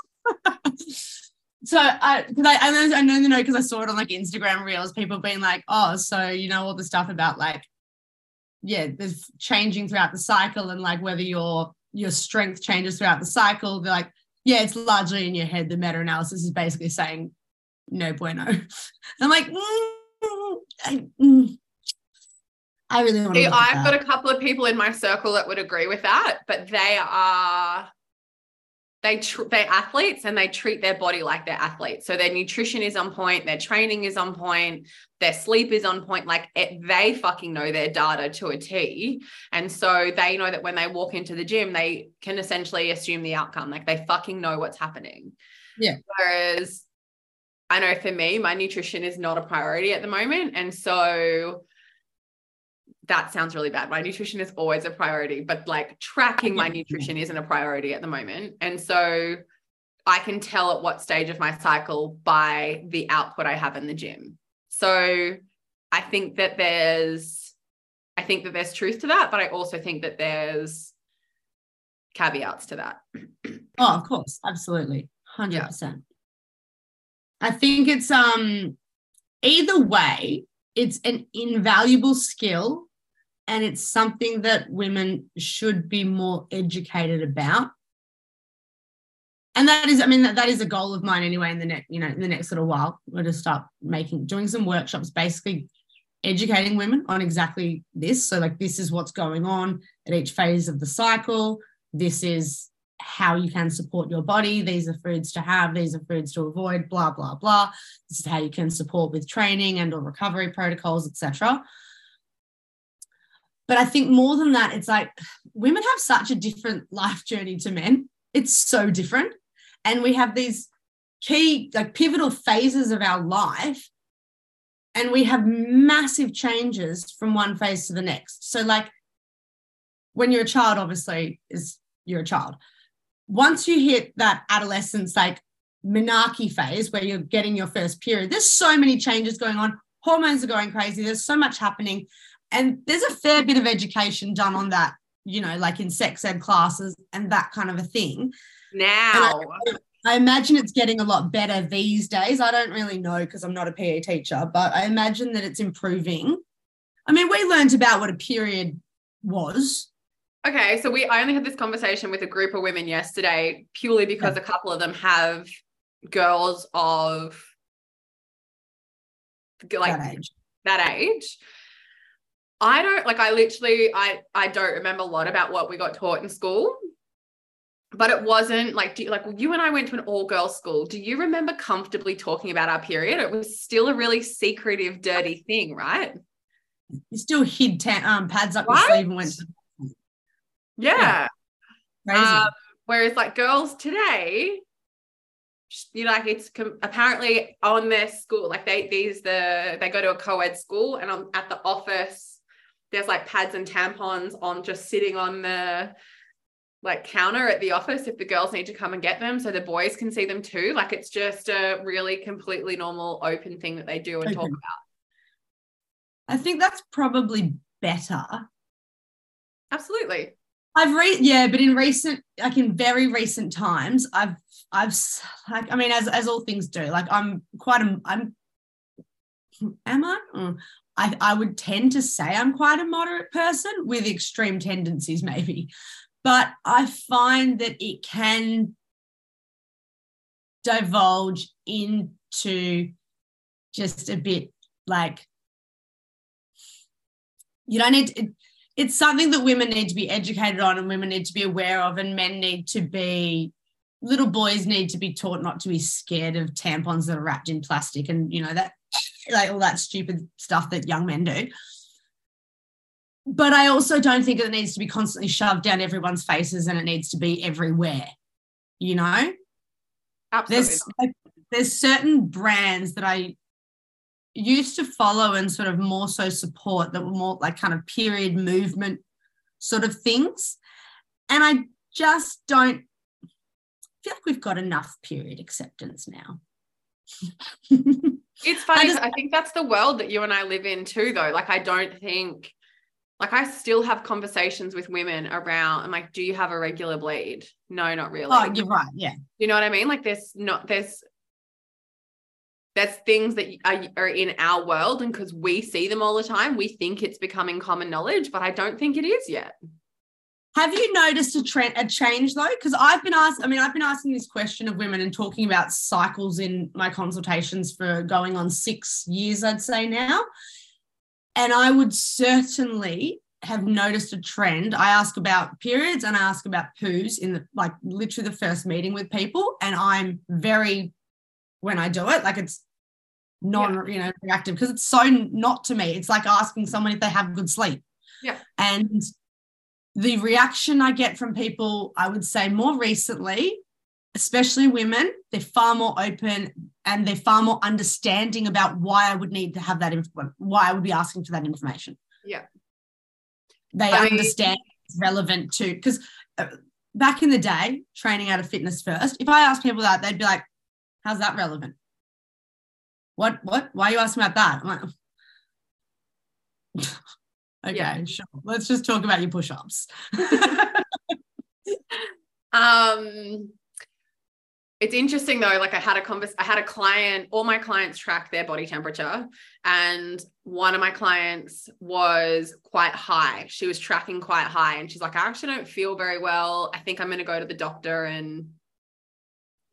so I, because I, I know, I know because I saw it on like Instagram reels, people being like, oh, so you know all the stuff about like yeah, there's changing throughout the cycle and like whether your your strength changes throughout the cycle. They're like, yeah, it's largely in your head. The meta analysis is basically saying no bueno. I'm like, mm, I, mm. I really want to. See, I've got a couple of people in my circle that would agree with that, but they are they tr- they're athletes and they treat their body like they're athletes. So their nutrition is on point, their training is on point, their sleep is on point. Like it, they fucking know their data to a T, and so they know that when they walk into the gym, they can essentially assume the outcome. Like they fucking know what's happening. Yeah. Whereas I know for me, my nutrition is not a priority at the moment, and so that sounds really bad. My nutrition is always a priority, but like tracking my nutrition isn't a priority at the moment. And so I can tell at what stage of my cycle by the output I have in the gym. So I think that there's I think that there's truth to that, but I also think that there's caveats to that. Oh, of course, absolutely. 100%. Yeah. I think it's um either way, it's an invaluable skill and it's something that women should be more educated about. And that is i mean that, that is a goal of mine anyway in the next you know in the next little while we're going to start making doing some workshops basically educating women on exactly this. So like this is what's going on at each phase of the cycle. This is how you can support your body. These are foods to have. These are foods to avoid blah blah blah. This is how you can support with training and or recovery protocols etc but I think more than that, it's like women have such a different life journey to men. It's so different. And we have these key, like pivotal phases of our life. And we have massive changes from one phase to the next. So, like when you're a child, obviously, is you're a child. Once you hit that adolescence, like menarche phase where you're getting your first period, there's so many changes going on. Hormones are going crazy. There's so much happening. And there's a fair bit of education done on that, you know, like in sex ed classes and that kind of a thing. Now, I, I imagine it's getting a lot better these days. I don't really know because I'm not a PE teacher, but I imagine that it's improving. I mean, we learned about what a period was Okay, so we I only had this conversation with a group of women yesterday purely because a couple of them have girls of like that age. that age. I don't like I literally I I don't remember a lot about what we got taught in school. But it wasn't like do you, like you and I went to an all girls school. Do you remember comfortably talking about our period? It was still a really secretive, dirty thing, right? You still hid ta- um, pads up right? your sleeve and went. To- yeah. yeah. Um, whereas like girls today, you know, like it's com- apparently on their school, like they these the they go to a co-ed school and on, at the office, there's like pads and tampons on just sitting on the like counter at the office if the girls need to come and get them so the boys can see them too. Like it's just a really completely normal open thing that they do and talk about. I think that's probably better. Absolutely. I've read yeah, but in recent like in very recent times, I've I've like I mean as as all things do, like I'm quite a I'm am I? Mm. I I would tend to say I'm quite a moderate person with extreme tendencies maybe. But I find that it can divulge into just a bit like you don't need to, it's something that women need to be educated on and women need to be aware of and men need to be little boys need to be taught not to be scared of tampons that are wrapped in plastic and you know that like all that stupid stuff that young men do but i also don't think it needs to be constantly shoved down everyone's faces and it needs to be everywhere you know Absolutely. there's like, there's certain brands that i used to follow and sort of more so support that were more like kind of period movement sort of things. And I just don't feel like we've got enough period acceptance now. it's funny. I, I think that's the world that you and I live in too, though. Like, I don't think, like, I still have conversations with women around, I'm like, do you have a regular bleed? No, not really. Oh, you're right. Yeah. You know what I mean? Like, there's not, there's there's things that are, are in our world and because we see them all the time we think it's becoming common knowledge but i don't think it is yet have you noticed a trend a change though because i've been asked i mean i've been asking this question of women and talking about cycles in my consultations for going on six years i'd say now and i would certainly have noticed a trend i ask about periods and i ask about poos in the like literally the first meeting with people and i'm very when I do it. Like it's non, yeah. you know, reactive because it's so not to me. It's like asking someone if they have good sleep. Yeah. And the reaction I get from people, I would say more recently, especially women, they're far more open and they're far more understanding about why I would need to have that, why I would be asking for that information. Yeah. They I understand mean, it's relevant to, because uh, back in the day, training out of fitness first, if I asked people that, they'd be like, How's that relevant? What, what, why are you asking about that? Okay, yeah. sure. Let's just talk about your push ups. um, it's interesting though like i had a convers i had a client all my clients track their body temperature and one of my clients was quite high she was tracking quite high and she's like i actually don't feel very well i think i'm going to go to the doctor and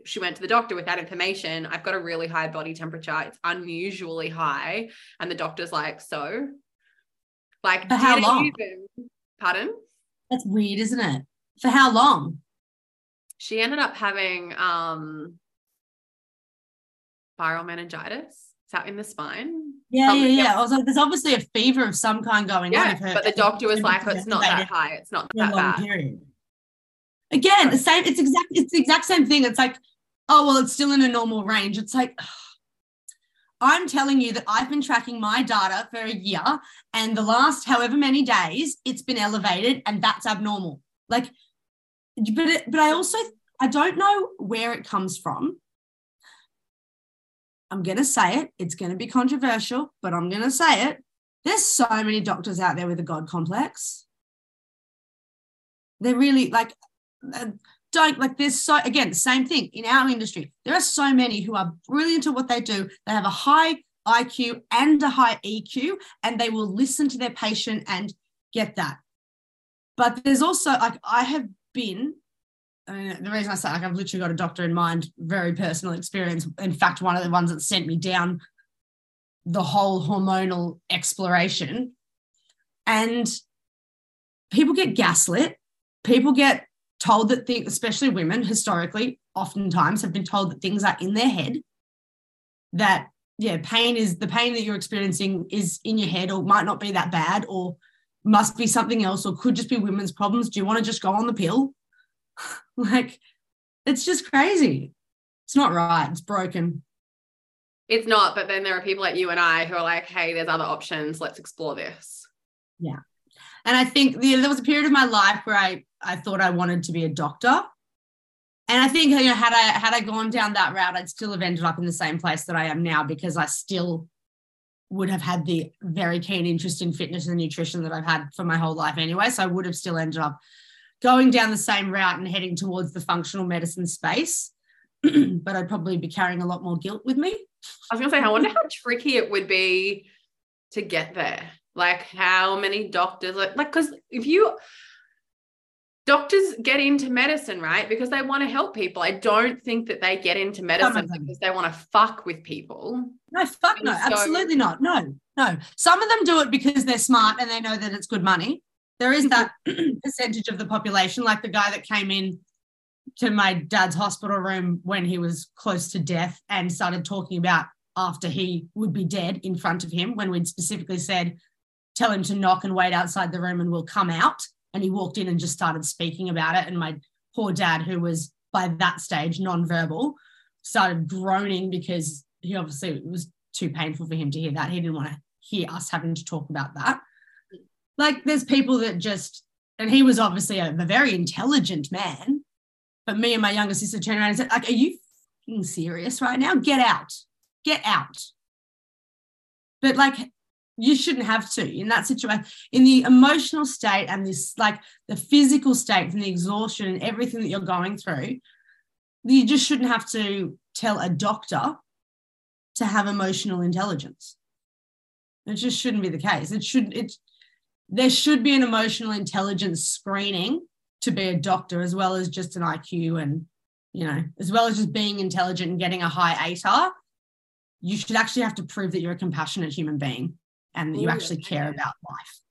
she went to the doctor with that information. I've got a really high body temperature. It's unusually high. And the doctor's like, so? Like, for how long? Even, pardon? That's weird, isn't it? For how long? She ended up having um viral meningitis. Is that in the spine? Yeah, yeah, yeah. I was like, there's obviously a fever of some kind going yeah, on. but the doctor was like, oh, it's not that high. It's not that bad. Period. Again, the same. It's exact. It's the exact same thing. It's like oh, well, it's still in a normal range. It's like, I'm telling you that I've been tracking my data for a year and the last however many days it's been elevated and that's abnormal. Like, but, it, but I also, I don't know where it comes from. I'm going to say it. It's going to be controversial, but I'm going to say it. There's so many doctors out there with a God complex. They're really like, don't like there's so again same thing in our industry there are so many who are brilliant at what they do they have a high iq and a high eq and they will listen to their patient and get that but there's also like I have been. I mean, the reason I say like I've literally got a doctor in mind, very personal experience. In fact, one of the ones that sent me down the whole hormonal exploration. And people get gaslit. People get told that things, especially women historically, oftentimes have been told that things are in their head. That, yeah, pain is the pain that you're experiencing is in your head or might not be that bad or must be something else or could just be women's problems. Do you want to just go on the pill? like, it's just crazy. It's not right. It's broken. It's not, but then there are people like you and I who are like, hey, there's other options. Let's explore this. Yeah. And I think the, there was a period of my life where I, I thought I wanted to be a doctor. And I think you know, had I had I gone down that route, I'd still have ended up in the same place that I am now because I still would have had the very keen interest in fitness and nutrition that I've had for my whole life anyway. So I would have still ended up going down the same route and heading towards the functional medicine space. but I'd probably be carrying a lot more guilt with me. I was gonna say, I wonder how tricky it would be to get there. Like how many doctors like like because if you doctors get into medicine, right? Because they want to help people. I don't think that they get into medicine because they want to fuck with people. No, fuck and no, so- absolutely not. No, no. Some of them do it because they're smart and they know that it's good money. There is that mm-hmm. percentage of the population, like the guy that came in to my dad's hospital room when he was close to death and started talking about after he would be dead in front of him when we'd specifically said, tell him to knock and wait outside the room and we'll come out. And he walked in and just started speaking about it. And my poor dad, who was by that stage nonverbal, started groaning because he obviously it was too painful for him to hear that. He didn't want to hear us having to talk about that. Like there's people that just, and he was obviously a, a very intelligent man, but me and my younger sister turned around and said, like, are you serious right now? Get out. Get out. But like you shouldn't have to in that situation, in the emotional state and this like the physical state and the exhaustion and everything that you're going through, you just shouldn't have to tell a doctor to have emotional intelligence. It just shouldn't be the case. It should it there should be an emotional intelligence screening to be a doctor as well as just an IQ and you know, as well as just being intelligent and getting a high ATAR, you should actually have to prove that you're a compassionate human being and you actually care about life.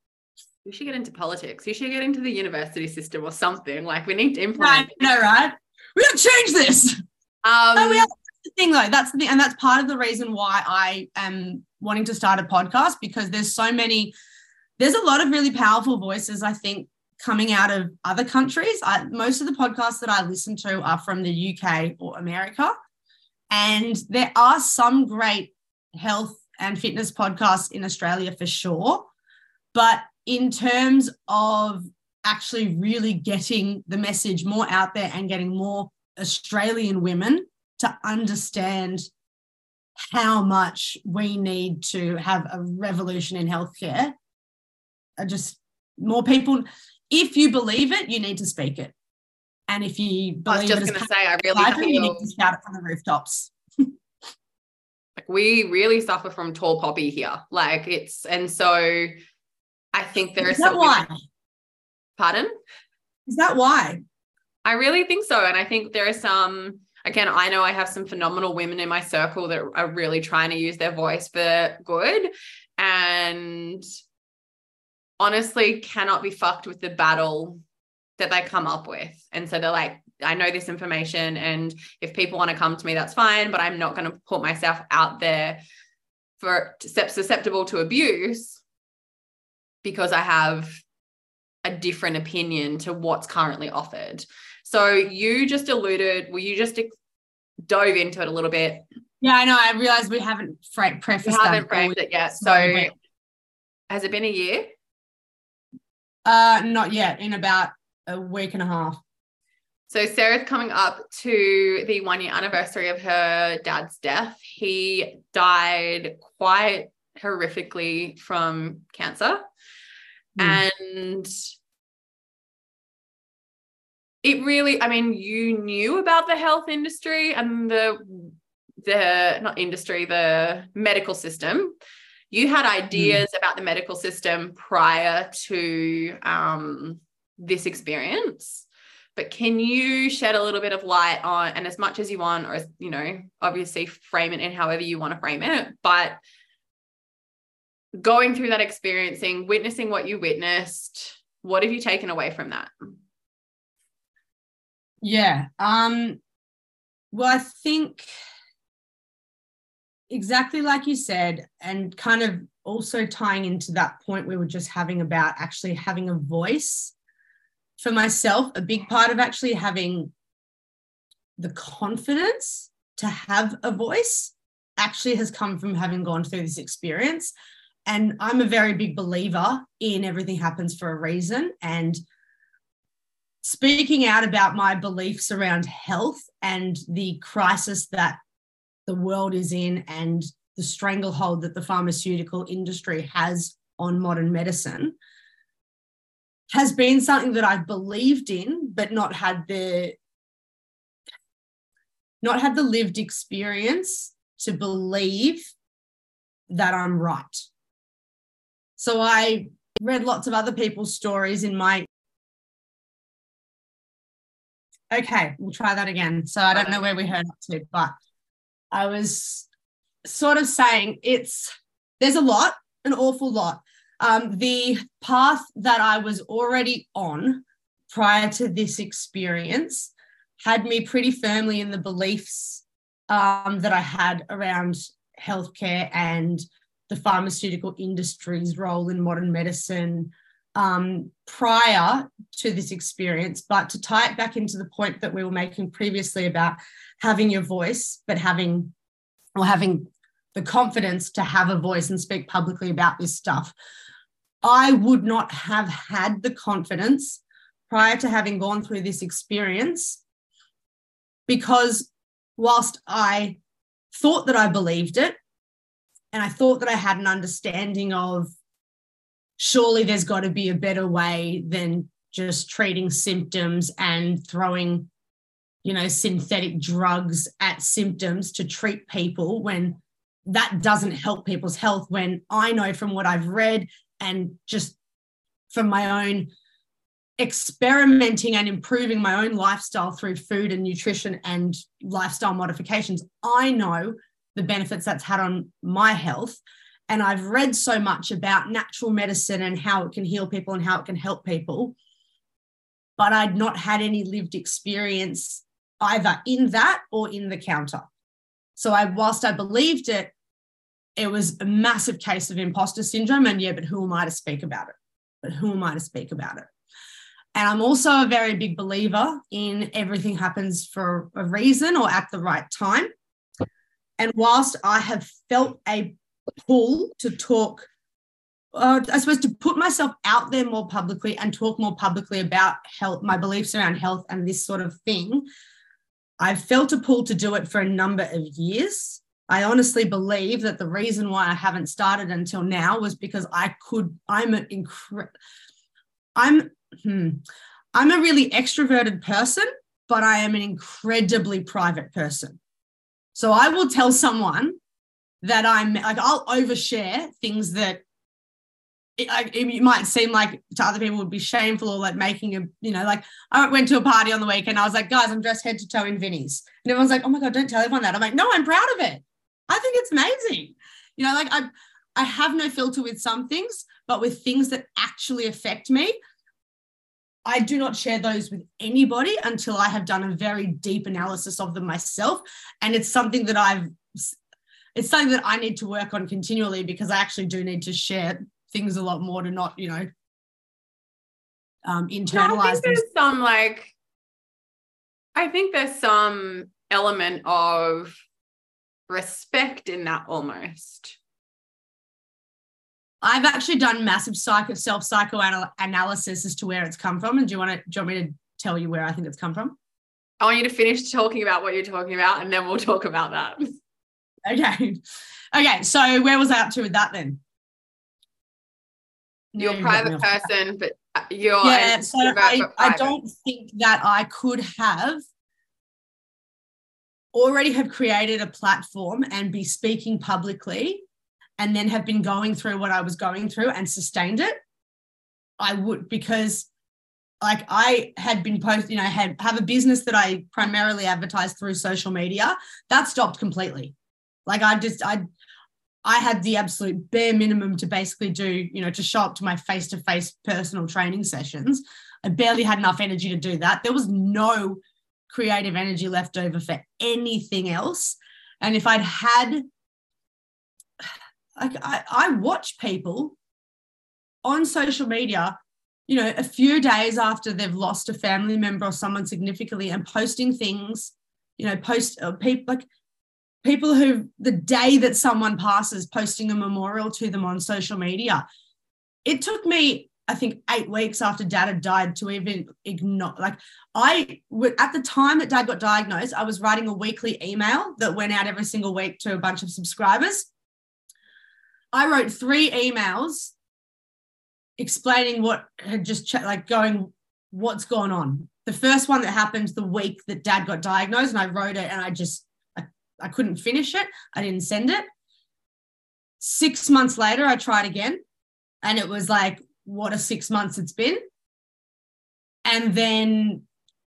We should get into politics. You should get into the university system or something. Like we need to implement. No, no, right? We have to change this. Um, no, we have, that's the thing though. That's the thing, and that's part of the reason why I am wanting to start a podcast because there's so many. There's a lot of really powerful voices. I think coming out of other countries. I, most of the podcasts that I listen to are from the UK or America. And there are some great health and fitness podcasts in Australia for sure. But in terms of actually really getting the message more out there and getting more Australian women to understand how much we need to have a revolution in healthcare, just more people if you believe it, you need to speak it. And if you believe I was just going to say, I really feel... you need to shout it from the rooftops. We really suffer from tall poppy here. Like it's, and so I think there is. Is that why? Pardon? Is that why? I really think so. And I think there are some, again, I know I have some phenomenal women in my circle that are really trying to use their voice for good. And honestly cannot be fucked with the battle that they come up with. And so they're like, I know this information. And if people want to come to me, that's fine. But I'm not going to put myself out there for susceptible to abuse because I have a different opinion to what's currently offered. So you just alluded, well, you just dove into it a little bit. Yeah, I know. I realized we haven't fra- prefaced we haven't framed it yet. So has it been a year? Uh, not yet. In about a week and a half. So Sarah's coming up to the one year anniversary of her dad's death. He died quite horrifically from cancer. Mm. And it really, I mean, you knew about the health industry and the the not industry, the medical system you had ideas mm. about the medical system prior to um, this experience. But can you shed a little bit of light on, and as much as you want, or you know, obviously frame it in however you want to frame it, but going through that experiencing, witnessing what you witnessed, what have you taken away from that? Yeah. Um, well, I think exactly like you said, and kind of also tying into that point we were just having about actually having a voice for myself, a big part of actually having the confidence to have a voice actually has come from having gone through this experience. And I'm a very big believer in everything happens for a reason. And speaking out about my beliefs around health and the crisis that the world is in and the stranglehold that the pharmaceutical industry has on modern medicine has been something that I've believed in, but not had the not had the lived experience to believe that I'm right. So I read lots of other people's stories in my Okay, we'll try that again. So I don't know where we heard up to, but I was sort of saying it's there's a lot, an awful lot. Um, the path that I was already on prior to this experience had me pretty firmly in the beliefs um, that I had around healthcare and the pharmaceutical industry's role in modern medicine um, prior to this experience. But to tie it back into the point that we were making previously about having your voice, but having or having the confidence to have a voice and speak publicly about this stuff. I would not have had the confidence prior to having gone through this experience because whilst I thought that I believed it and I thought that I had an understanding of surely there's got to be a better way than just treating symptoms and throwing you know synthetic drugs at symptoms to treat people when that doesn't help people's health. When I know from what I've read and just from my own experimenting and improving my own lifestyle through food and nutrition and lifestyle modifications, I know the benefits that's had on my health. And I've read so much about natural medicine and how it can heal people and how it can help people. But I'd not had any lived experience either in that or in the counter. So I, whilst I believed it, it was a massive case of imposter syndrome. And yeah, but who am I to speak about it? But who am I to speak about it? And I'm also a very big believer in everything happens for a reason or at the right time. And whilst I have felt a pull to talk, uh, I suppose to put myself out there more publicly and talk more publicly about health, my beliefs around health and this sort of thing, I've felt a pull to do it for a number of years. I honestly believe that the reason why I haven't started until now was because I could, I'm an incredible, I'm, hmm, I'm a really extroverted person, but I am an incredibly private person. So I will tell someone that I'm like, I'll overshare things that it, it, might seem like to other people would be shameful or like making a, you know, like I went to a party on the weekend. I was like, guys, I'm dressed head to toe in Vinnie's. And everyone's like, oh my God, don't tell everyone that. I'm like, no, I'm proud of it. I think it's amazing. You know, like I, I have no filter with some things, but with things that actually affect me, I do not share those with anybody until I have done a very deep analysis of them myself. And it's something that I've, it's something that I need to work on continually because I actually do need to share things a lot more to not, you know, um, internalize. I think there's some like, I think there's some element of respect in that almost. I've actually done massive psycho self psychoanalysis as to where it's come from. And do you want to do you want me to tell you where I think it's come from? I want you to finish talking about what you're talking about, and then we'll talk about that. Okay. Okay. So where was I up to with that then? you're a private person, but uh, you're yeah. So I, I don't think that I could have already have created a platform and be speaking publicly and then have been going through what I was going through and sustained it. I would because like I had been posting, you know, had have a business that I primarily advertised through social media. That stopped completely. Like I just I I had the absolute bare minimum to basically do, you know, to show up to my face-to-face personal training sessions. I barely had enough energy to do that. There was no creative energy left over for anything else. And if I'd had like I, I watch people on social media you know, a few days after they've lost a family member or someone significantly and posting things, you know, post uh, people like people who the day that someone passes posting a memorial to them on social media. It took me, I think, eight weeks after dad had died to even ignore. Like, I at the time that dad got diagnosed, I was writing a weekly email that went out every single week to a bunch of subscribers. I wrote three emails explaining what had just ch- like going what's gone on. The first one that happened the week that dad got diagnosed, and I wrote it and I just I, I couldn't finish it. I didn't send it. Six months later, I tried again, and it was like, what a six months it's been. And then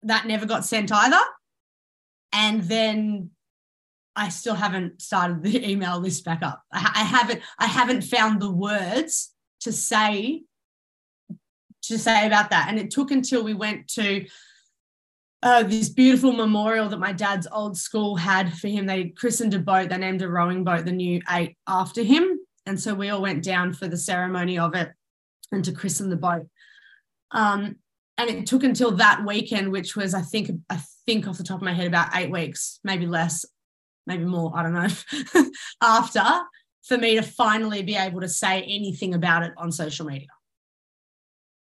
that never got sent either. And then I still haven't started the email list back up. I, I haven't I haven't found the words to say to say about that. And it took until we went to uh, this beautiful memorial that my dad's old school had for him. They christened a boat, they named a rowing boat the new eight after him. And so we all went down for the ceremony of it and to christen the boat. Um, and it took until that weekend, which was, I think, I think off the top of my head, about eight weeks, maybe less, maybe more, I don't know, after for me to finally be able to say anything about it on social media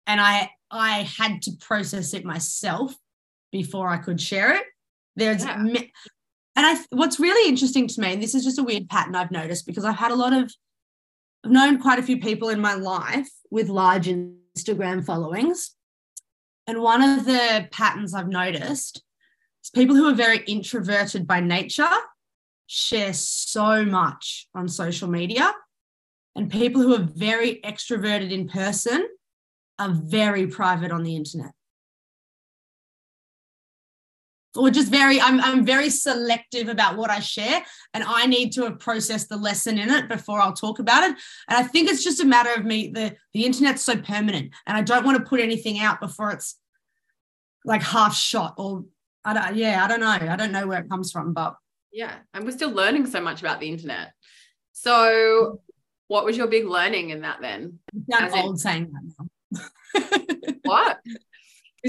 and I I had to process it myself before I could share it. There's yeah. and I what's really interesting to me, and this is just a weird pattern I've noticed because I've had a lot of I've known quite a few people in my life with large Instagram followings. And one of the patterns I've noticed is people who are very introverted by nature share so much on social media. And people who are very extroverted in person are very private on the internet or just very I'm, I'm very selective about what i share and i need to have processed the lesson in it before i'll talk about it. And i think it's just a matter of me the the internet's so permanent and i don't want to put anything out before it's like half shot or i don't yeah i don't know. I don't know where it comes from but. Yeah and we're still learning so much about the internet. So what was your big learning in that then? I'm old in- saying that now. What?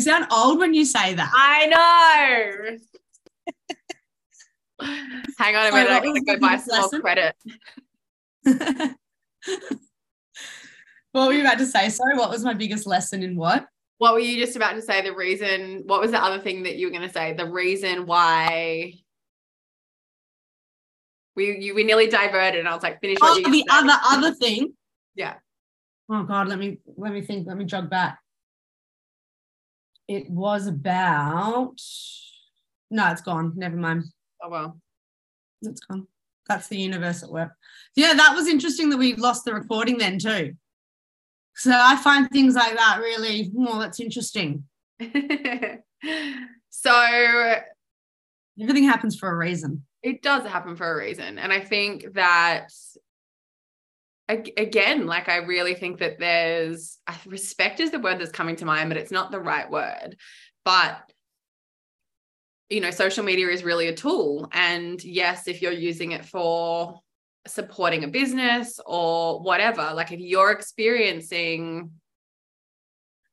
You sound old when you say that. I know. Hang on a minute. I'm going to go buy some more credit. what were you about to say? Sorry, what was my biggest lesson in what? What were you just about to say? The reason, what was the other thing that you were going to say? The reason why we you we nearly diverted and I was like, finish oh, the other other thing. Yeah oh god let me let me think let me jog back it was about no it's gone. Never mind. Oh well. It's gone. That's the universe at work. Yeah that was interesting that we lost the recording then too. So i find things like that really well that's interesting. So everything happens for a reason. It does happen for a reason. And i think that again, like I really think that there's respect is the word that's coming to mind, but it's not the right word. But you know, social media is really a tool. And yes, if you're using it for supporting a business or whatever, like if you're experiencing,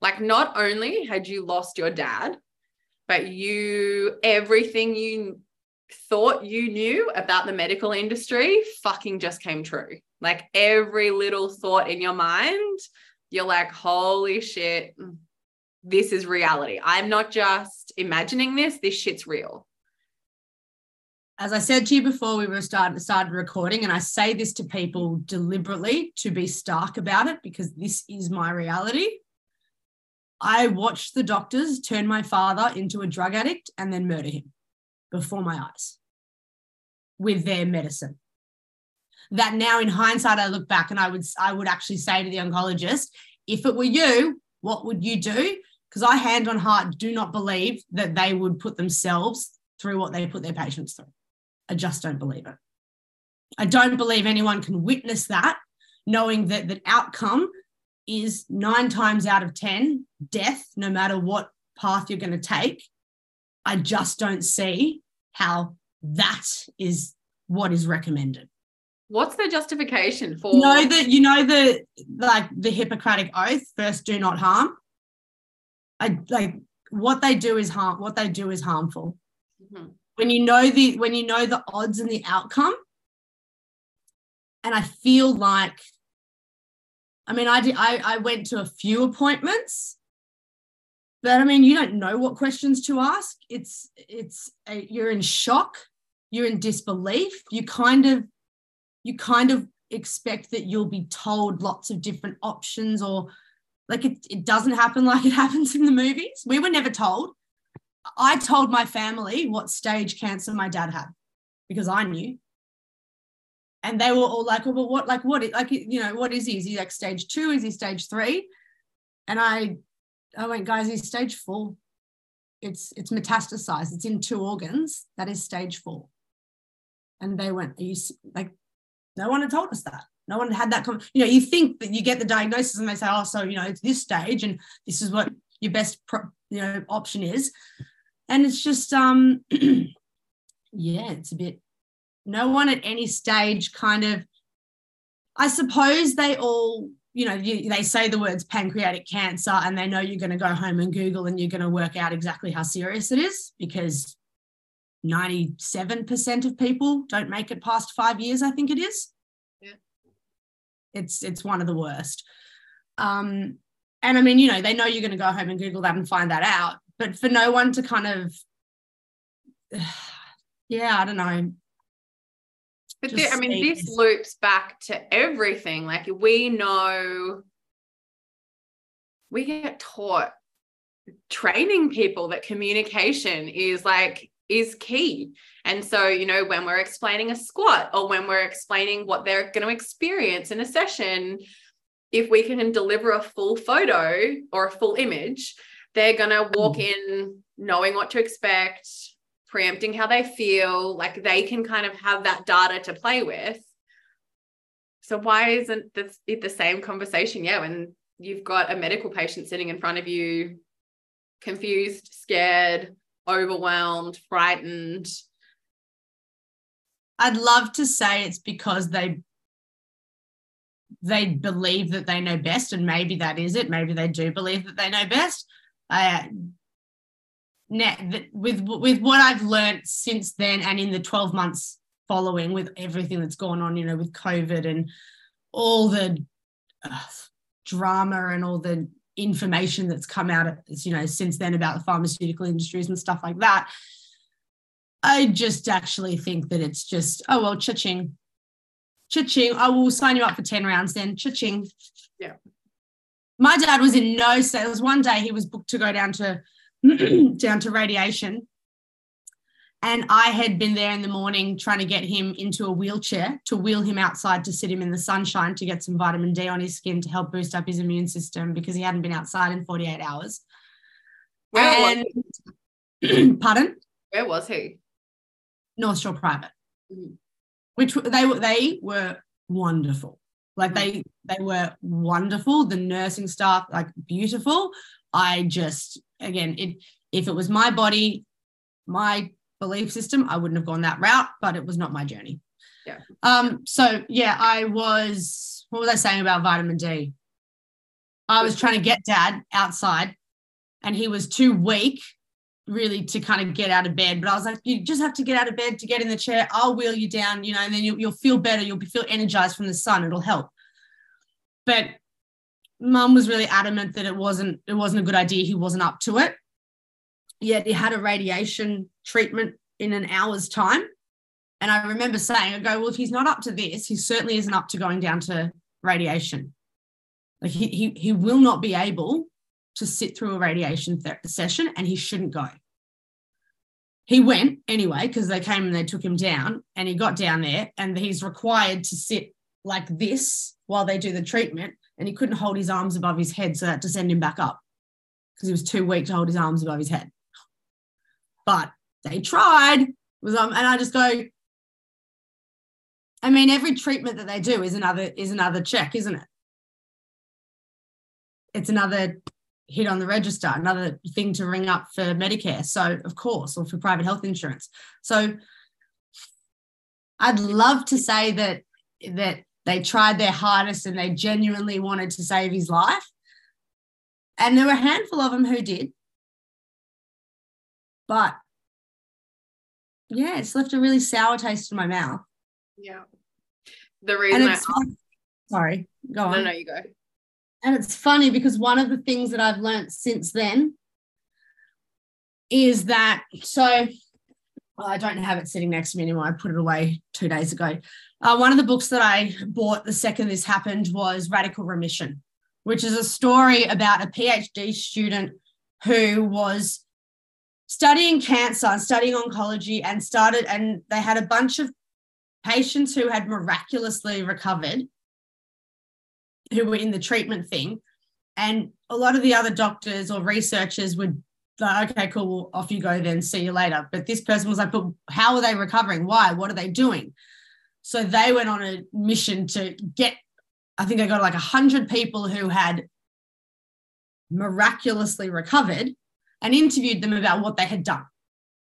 like, not only had you lost your dad, but you, everything you thought you knew about the medical industry fucking just came true. Like every little thought in your mind, you're like, holy shit, this is reality. I'm not just imagining this, this shit's real. As I said to you before we were started started recording, and I say this to people deliberately to be stark about it because this is my reality. I watched the doctors turn my father into a drug addict and then murder him before my eyes with their medicine. That now in hindsight, I look back and I would I would actually say to the oncologist, if it were you, what would you do? because I, hand on heart, do not believe that they would put themselves through what they put their patients through. I just don't believe it. I don't believe anyone can witness that, knowing that the outcome is nine times out of 10 death, no matter what path you're going to take. I just don't see how that is what is recommended. What's the justification for? You know that you know the like the Hippocratic oath, first do not harm. I like what they do is harm. What they do is harmful. Mm-hmm. When you know the when you know the odds and the outcome, and I feel like, I mean, I did. I I went to a few appointments, but I mean, you don't know what questions to ask. It's it's a, you're in shock. You're in disbelief. You kind of you kind of expect that you'll be told lots of different options or like it, it doesn't happen like it happens in the movies. We were never told. I told my family what stage cancer my dad had because I knew. And they were all like, well, what, like, what, like, you know, what is he? Is he like stage two? Is he stage three? And I, I went, guys, he's stage four. It's, it's metastasized. It's in two organs. That is stage four. And they went, are you like, no one had told us that. No one had that. You know, you think that you get the diagnosis and they say, oh, so, you know, it's this stage and this is what your best, pro- you know, option is. And it's just, um, yeah, it's a bit, no one at any stage kind of, I suppose they all, you know, you, they say the words pancreatic cancer and they know you're going to go home and Google and you're going to work out exactly how serious it is because 97% of people don't make it past five years, I think it is. Yeah. It's it's one of the worst. Um, and I mean, you know, they know you're going to go home and Google that and find that out. But for no one to kind of, yeah, I don't know. But the, I mean, this loops back to everything. Like we know, we get taught training people that communication is like is key. And so, you know, when we're explaining a squat or when we're explaining what they're going to experience in a session, if we can deliver a full photo or a full image, they're going to walk mm. in knowing what to expect, preempting how they feel, like they can kind of have that data to play with. So why isn't this it the same conversation? Yeah, when you've got a medical patient sitting in front of you, confused, scared, overwhelmed, frightened? I'd love to say it's because they they believe that they know best, and maybe that is it. Maybe they do believe that they know best. Uh, with with what I've learned since then, and in the twelve months following, with everything that's gone on, you know, with COVID and all the uh, drama and all the information that's come out you know since then about the pharmaceutical industries and stuff like that i just actually think that it's just oh well cha-ching. Cha-ching. I will sign you up for 10 rounds then. Cha-ching. Yeah. My dad was in no sales one day he was booked to go down to down to radiation and I had been there in the morning trying to get him into a wheelchair to wheel him outside to sit him in the sunshine to get some vitamin D on his skin to help boost up his immune system because he hadn't been outside in 48 hours. Where and, pardon? Where was he? North Shore Private, mm-hmm. which they were they were wonderful. Like they they were wonderful. The nursing staff like beautiful. I just again it if it was my body, my belief system, I wouldn't have gone that route, but it was not my journey. Yeah. Um, so yeah, I was what was I saying about vitamin D? I was trying to get dad outside and he was too weak really to kind of get out of bed. But I was like, you just have to get out of bed to get in the chair. I'll wheel you down, you know, and then you, will feel better. You'll feel energized from the sun. It'll help. But mum was really adamant that it wasn't, it wasn't a good idea. He wasn't up to it yet he had a radiation treatment in an hour's time. And I remember saying, I go, well, if he's not up to this, he certainly isn't up to going down to radiation. Like he, he, he will not be able to sit through a radiation session and he shouldn't go. He went anyway because they came and they took him down and he got down there and he's required to sit like this while they do the treatment and he couldn't hold his arms above his head so that to send him back up because he was too weak to hold his arms above his head. But they tried. Was um, and I just go. I mean, every treatment that they do is another is another check, isn't it? It's another hit on the register, another thing to ring up for Medicare. So, of course, or for private health insurance. So, I'd love to say that that they tried their hardest and they genuinely wanted to save his life. And there were a handful of them who did. But yeah, it's left a really sour taste in my mouth. Yeah. The reason I sorry, go on. No, no, you go. And it's funny because one of the things that I've learned since then is that so well, I don't have it sitting next to me anymore. I put it away two days ago. Uh, one of the books that I bought the second this happened was Radical Remission, which is a story about a PhD student who was studying cancer and studying oncology and started, and they had a bunch of patients who had miraculously recovered who were in the treatment thing. And a lot of the other doctors or researchers would like, okay, cool, well, off you go then, see you later. But this person was like, but how are they recovering? Why? What are they doing? So they went on a mission to get, I think they got like 100 people who had miraculously recovered and interviewed them about what they had done.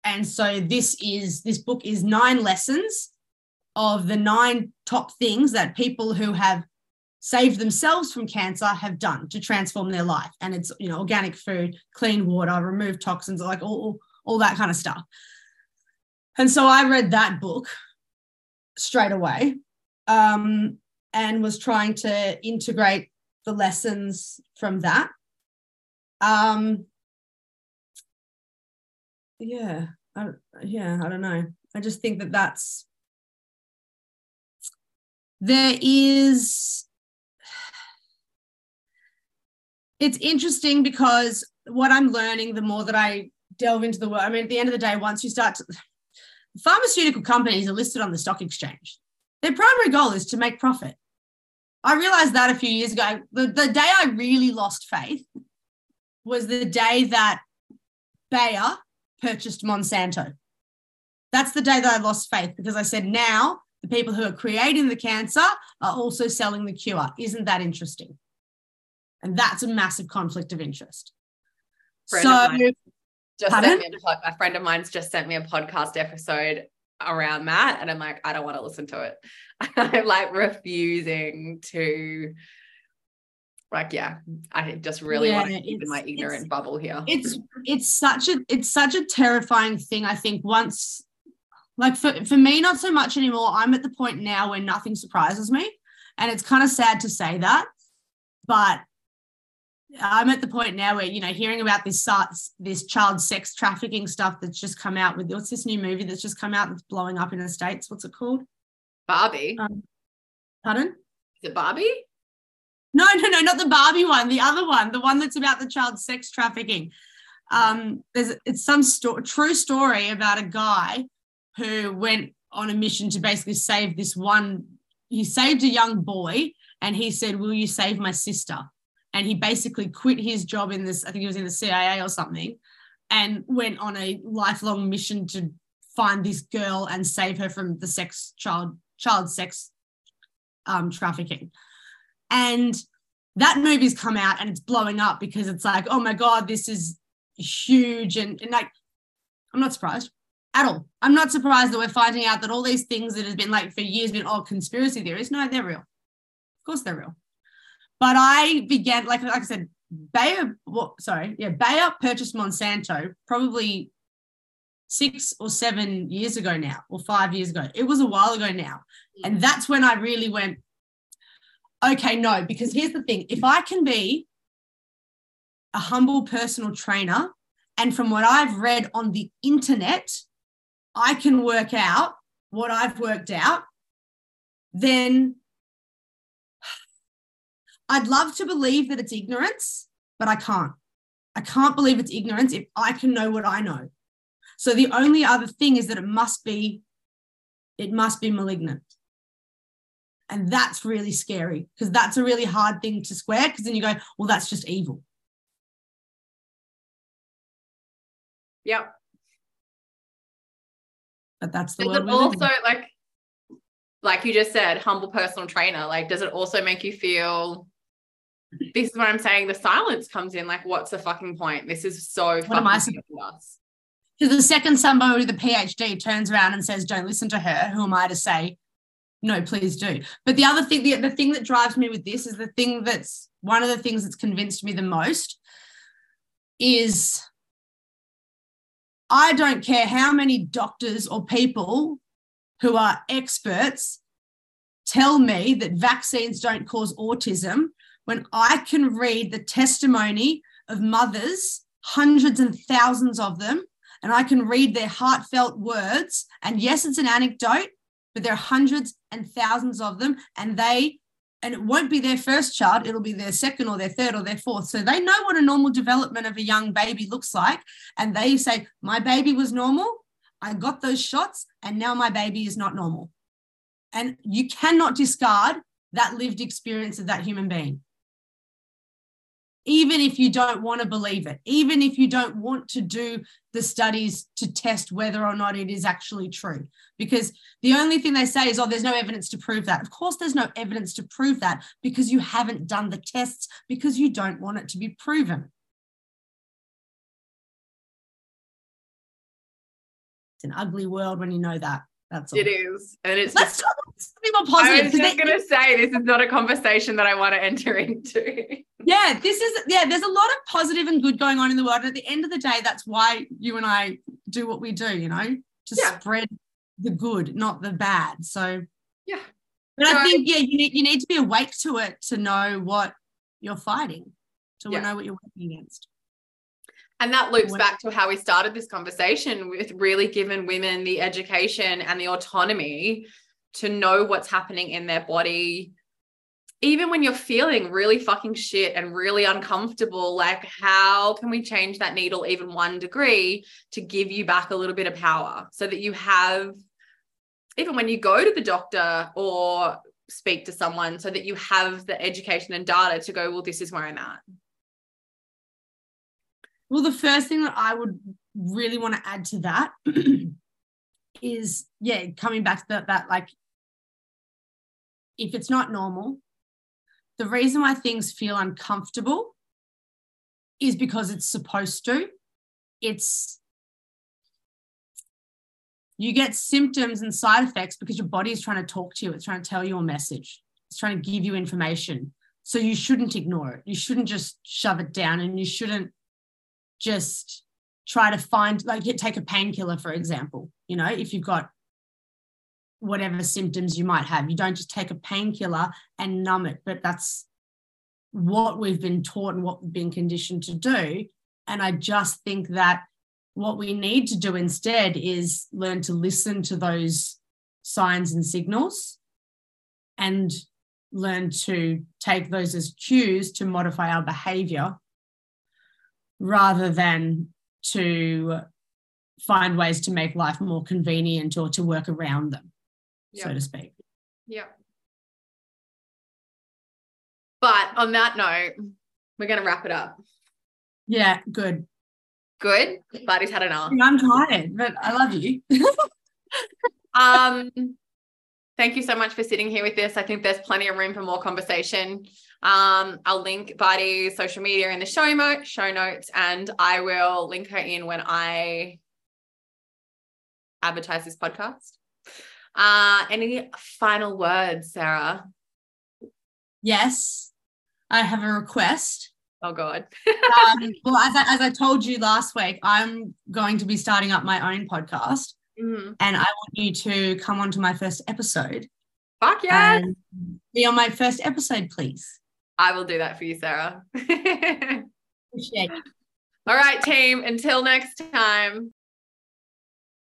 And so this is, this book is nine lessons of the nine top things that people who have saved themselves from cancer have done to transform their life. And it's, you know, organic food, clean water, remove toxins, like all, all that kind of stuff. And so I read that book straight away um, and was trying to integrate the lessons from that. Um, yeah, I, yeah, I don't know. I just think that that's there is it's interesting because what I'm learning, the more that I delve into the work, I mean, at the end of the day, once you start to, pharmaceutical companies are listed on the stock exchange. Their primary goal is to make profit. I realized that a few years ago. The, the day I really lost faith was the day that Bayer purchased Monsanto. That's the day that I lost faith because I said, now the people who are creating the cancer are also selling the cure. Isn't that interesting? And that's a massive conflict of interest. Friend so, of just sent me a, a friend of mine's just sent me a podcast episode around that. And I'm like, I don't want to listen to it. I'm like refusing to like yeah i just really yeah, want to keep in my ignorant bubble here it's it's such a it's such a terrifying thing i think once like for, for me not so much anymore i'm at the point now where nothing surprises me and it's kind of sad to say that but I'm at the point now where you know hearing about this this child sex trafficking stuff that's just come out with what's this new movie that's just come out that's blowing up in the states? What's it called? Barbie. Um, pardon? Is it Barbie? No, no, no, not the Barbie one. The other one, the one that's about the child sex trafficking. Um, there's it's some sto- true story about a guy who went on a mission to basically save this one. He saved a young boy, and he said, "Will you save my sister?" and he basically quit his job in this, I think he was in the CIA or something, and went on a lifelong mission to find this girl and save her from the sex child child sex um, trafficking. And that movie's come out and it's blowing up because it's like, oh my God, this is huge. And, and like, I'm not surprised at all. I'm not surprised that we're finding out that all these things that have been like for years been all conspiracy theories. No, they're real. Of course they're real. But I began, like, like I said, Bayer, well, sorry, yeah, Bayer purchased Monsanto probably six or seven years ago now, or five years ago. It was a while ago now. And that's when I really went, okay, no, because here's the thing if I can be a humble personal trainer, and from what I've read on the internet, I can work out what I've worked out, then I'd love to believe that it's ignorance, but I can't. I can't believe it's ignorance if I can know what I know. So the only other thing is that it must be, it must be malignant. And that's really scary because that's a really hard thing to square because then you go, well, that's just evil. Yep. But that's the it also like like you just said, humble personal trainer? Like, does it also make you feel this is what I'm saying? The silence comes in. Like, what's the fucking point? This is so What am I fucking us. Because the second somebody with a PhD turns around and says, "Don't listen to her," who am I to say, "No, please do"? But the other thing, the, the thing that drives me with this is the thing that's one of the things that's convinced me the most is I don't care how many doctors or people who are experts tell me that vaccines don't cause autism when I can read the testimony of mothers, hundreds and thousands of them, and I can read their heartfelt words. And yes, it's an anecdote, but there are hundreds and thousands of them, and they and it won't be their first child, it'll be their second or their third or their fourth. So they know what a normal development of a young baby looks like. And they say, My baby was normal. I got those shots, and now my baby is not normal. And you cannot discard that lived experience of that human being. Even if you don't want to believe it, even if you don't want to do the studies to test whether or not it is actually true. Because the only thing they say is, oh, there's no evidence to prove that. Of course, there's no evidence to prove that because you haven't done the tests because you don't want it to be proven. It's an ugly world when you know that. That's all. It is. And it's Let's just, talk more I positive. was 'cause just going to say, this is not a conversation that I want to enter into. yeah, this is yeah. There's a lot of positive and good going on in the world. And at the end of the day, that's why you and I do what we do. You know, to Yeah. spread the good, not the bad. So Yeah. But I No, I- think yeah, you need you need to be awake to it to know what you're fighting, to Yeah. know what you're working against. And that loops back to how we started this conversation with really giving women the education and the autonomy to know what's happening in their body. Even when you're feeling really fucking shit and really uncomfortable, like how can we change that needle even one degree to give you back a little bit of power so that you have, even when you go to the doctor or speak to someone, so that you have the education and data to go, well, this is where I'm at. Well, the first thing that I would really want to add to that is, yeah, coming back to that, that like, if it's not normal, the reason why things feel uncomfortable is because it's supposed to. It's, you get symptoms and side effects because your body is trying to talk to you, it's trying to tell you a message, it's trying to give you information. So you shouldn't ignore it. You shouldn't just shove it down and you shouldn't just try to find like take a painkiller for example you know if you've got whatever symptoms you might have. You don't just take a painkiller and numb it but that's what we've been taught and what we've been conditioned to do. And i just think that what we need to do instead is learn to listen to those signs and signals and learn to take those as cues to modify our behavior rather than to find ways to make life more convenient or to work around them, so to speak. Yeah. But on that note, we're going to wrap it up. Yeah, good. Good. Buddy's had enough. I'm tired, but I love you. Um, thank you so much for sitting here with this. I think there's plenty of room for more conversation. Um, I'll link Buddy's social media in the show, mo- show notes, and I will link her in when I advertise this podcast. Uh, any final words, Sarah? yes, I have a request. Oh God. Um, well, as I, as I told you last week, I'm going to be starting up my own podcast, Mhm. and I want you to come on to my first episode Fuck yes. and be on my first episode, please. I will do that for you, Sarah. Appreciate it. All right, team. Until next time.